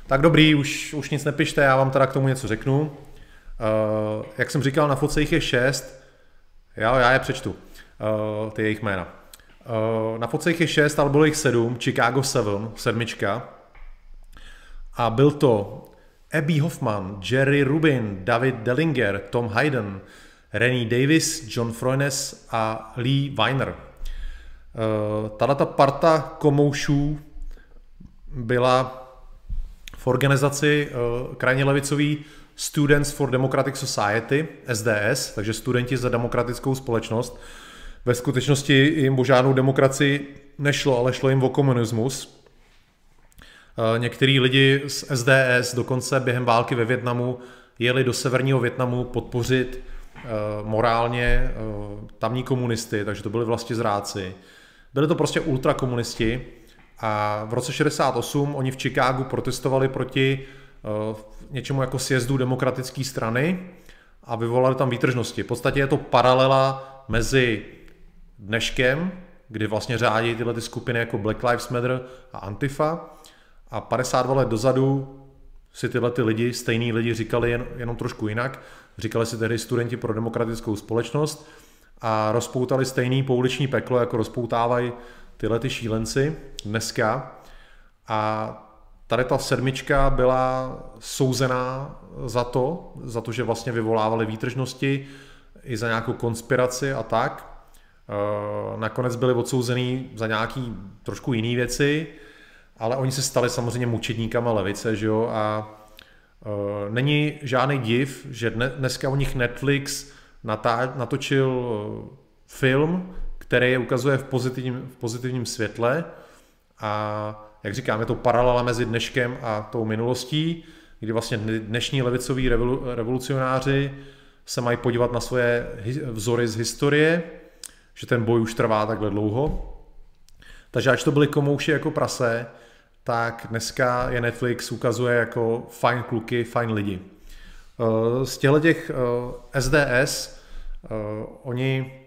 Tak dobrý, už, už nic nepište, já vám teda k tomu něco řeknu. Uh, jak jsem říkal, na fotce jich je šest. Já, já je přečtu, uh, ty jejich jména. Uh, na fotce jich je šest, ale bylo jich sedm. Chicago 7, sedmička. A byl to Abby Hoffman, Jerry Rubin, David Dellinger, Tom Hayden, Rennie Davis, John Froines a Lee Weiner. Tato parta komoušů byla v organizaci uh, krajně levicový Students for Democratic Society, SDS, takže studenti za demokratickou společnost. Ve skutečnosti jim o žádnou demokracii nešlo, ale šlo jim o komunismus. Uh, některý lidi z SDS dokonce během války ve Větnamu jeli do severního Větnamu podpořit morálně tamní komunisty, takže to byli vlastně zráci. Byli to prostě ultrakomunisti a v roce 68 oni v Chicagu protestovali proti něčemu jako sjezdu demokratické strany a vyvolali tam výtržnosti. V podstatě je to paralela mezi dneškem, kdy vlastně řádí tyhle ty skupiny jako Black Lives Matter a Antifa a 52 let dozadu si tyhle ty lidi, stejný lidi říkali jen, jenom trošku jinak. Říkali si tehdy studenti pro demokratickou společnost a rozpoutali stejný pouliční peklo, jako rozpoutávají tyhle ty šílenci dneska. A tady ta sedmička byla souzená za to, za to, že vlastně vyvolávali výtržnosti i za nějakou konspiraci a tak. Eh, nakonec byli odsouzený za nějaký trošku jiné věci, ale oni se stali samozřejmě mučedníkama levice, že jo, a uh, není žádný div, že dneska u nich Netflix natočil uh, film, který je ukazuje v pozitivním, v pozitivním světle a jak říkám, je to paralela mezi dneškem a tou minulostí, kdy vlastně dnešní levicoví revolu, revolucionáři se mají podívat na svoje vzory z historie, že ten boj už trvá takhle dlouho. Takže ač to byly komouši jako prase, tak dneska je Netflix ukazuje jako fajn kluky, fajn lidi. Eh, z těchto těch SDS eh, oni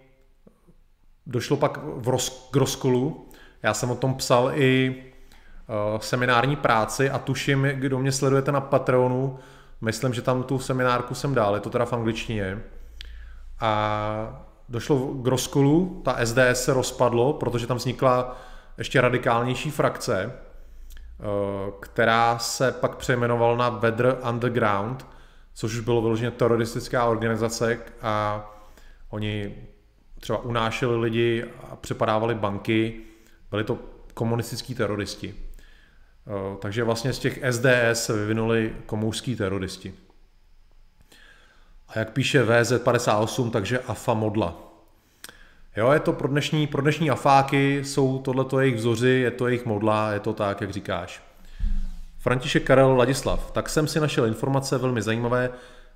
došlo pak v roz, k rozkolu. Já jsem o tom psal i eh, seminární práci a tuším, kdo mě sledujete na Patreonu, myslím, že tam tu seminárku jsem dal, je to teda v angličtině. A došlo k rozkolu, ta SDS se rozpadlo, protože tam vznikla ještě radikálnější frakce, Eh, která se pak přejmenovala na Weather Underground, což už bylo vyloženě teroristická organizace a oni třeba unášeli lidi a přepadávali banky, byli to komunistický teroristi. Eh, takže vlastně z těch SDS se vyvinuli komunistický teroristi. A jak píše VZ58, takže AFA modla. Jo, je to pro dnešní, pro dnešní afáky, jsou tohleto jejich vzory, je to jejich modla, je to tak, jak říkáš. František Karel Ladislav. Tak jsem si našel informace velmi zajímavé.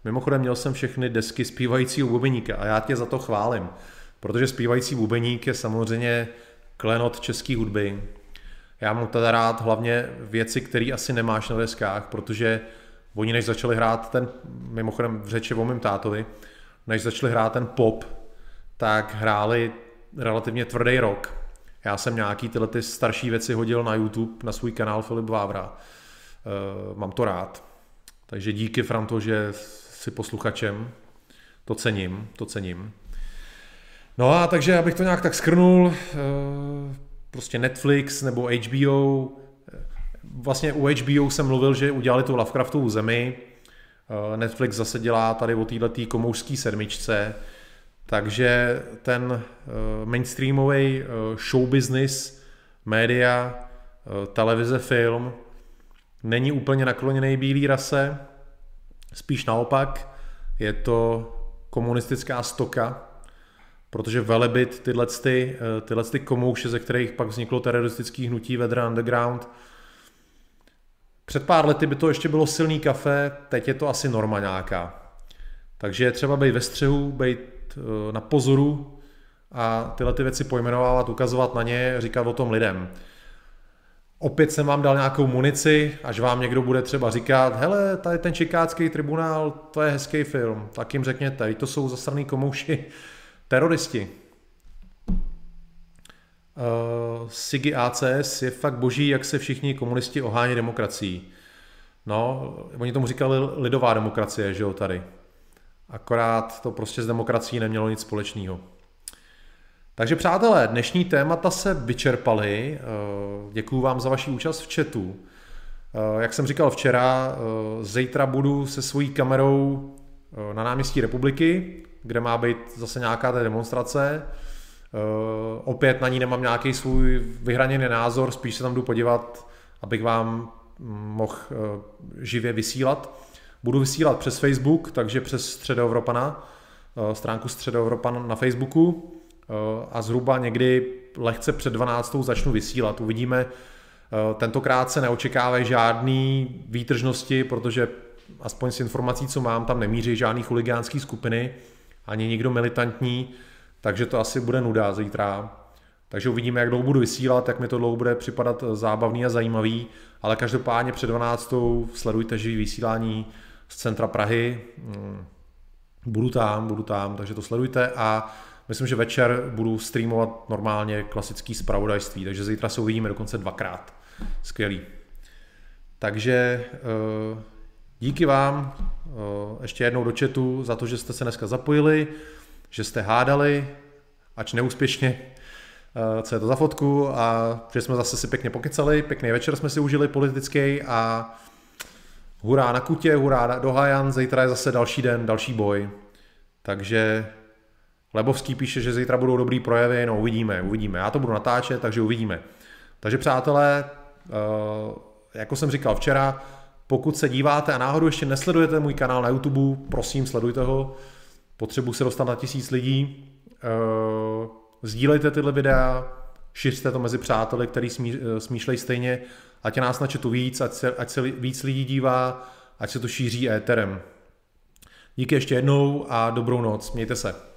Mimochodem měl jsem všechny desky zpívajícího bubeníka a já tě za to chválím, protože zpívající bubeník je samozřejmě klenot české hudby. Já mám teda rád hlavně věci, které asi nemáš na deskách, protože oni než začali hrát ten, mimochodem v řeči o mým tátovi, než začali hrát ten pop, tak hráli relativně tvrdý rok. Já jsem nějaký tyhle ty starší věci hodil na YouTube, na svůj kanál Filip Vávra. Uh, mám to rád. Takže díky Franto, že si posluchačem. To cením, to cením. No a takže abych to nějak tak skrnul, uh, prostě Netflix nebo HBO, vlastně u HBO jsem mluvil, že udělali tu Lovecraftovu zemi, uh, Netflix zase dělá tady o této komoušské sedmičce, takže ten eh, mainstreamový eh, show business, média, eh, televize, film není úplně nakloněný bílý rase, spíš naopak, je to komunistická stoka, protože velebit tyhle, ty, tyhle ty komouše, ze kterých pak vzniklo teroristický hnutí Vedra Underground, před pár lety by to ještě bylo silný kafe, teď je to asi norma nějaká. Takže je třeba být ve střehu, být Eh, na pozoru a tyhle ty věci pojmenovávat, ukazovat na ně, říkat o tom lidem. Opět jsem vám dal nějakou munici, až vám někdo bude třeba říkat, hele, tady ten čikácký tribunál, to je hezký film, tak jim řekněte, to jsou zasraný komouši teroristi. Uh, Sigi ACS je fakt boží, jak se všichni komunisti ohání demokracií. No, oni tomu říkali lidová demokracie, že jo, tady. Akorát to prostě s demokracií nemělo nic společného. Takže přátelé, dnešní témata se vyčerpaly. Eh, Děkuji vám za vaši účast v chatu. Eh, jak jsem říkal včera, zítra budu se svojí kamerou na náměstí republiky, kde má být zase nějaká ta demonstrace. Opět na ní nemám nějaký svůj vyhraněný názor, spíš se tam jdu podívat, abych vám mohl živě vysílat. Budu vysílat přes Facebook, takže přes Středoevropana, eh, stránku Středoevropan na Facebooku a zhruba někdy lehce před 12. začnu vysílat. Uvidíme, tentokrát se neočekávají žádný výtržnosti, protože aspoň z informací, co mám, tam nemíří žádný chuligánský skupiny ani nikdo militantní, takže to asi bude nuda zítra. Takže uvidíme, jak dlouho budu vysílat, jak mi to dlouho bude připadat zábavný a zajímavý, ale každopádně před 12. sledujte živý vysílání z centra Prahy. Mm, budu tam, budu tam, takže to sledujte a myslím, že večer budu streamovat normálně klasický zpravodajství, takže zítra se uvidíme dokonce dvakrát. Skvělý. Takže eh, díky vám eh, ještě jednou do chatu za to, že jste se dneska zapojili, že jste hádali, ač neúspěšně, eh, co je to za fotku a že jsme zase si pěkně pokecali, pěkný večer jsme si užili politický a hurá na kutě, hurá do Hajan, zítra je zase další den, další boj. Takže Lebovský píše, že zítra budou dobrý projevy, no uvidíme, uvidíme. Já to budu natáčet, takže uvidíme. Takže přátelé, jako jsem říkal včera, pokud se díváte a náhodou ještě nesledujete můj kanál na YouTube, prosím, sledujte ho. Potřebuji se dostat na tisíc lidí. Uh, sdílejte tyhle videa, šiřte to mezi přáteli, který smí, eh, smýšlejí stejně, ať je nás na chatu víc, ať se, ať se víc lidí dívá, ať se to šíří éterem. Díky ještě jednou a dobrou noc. Mějte se.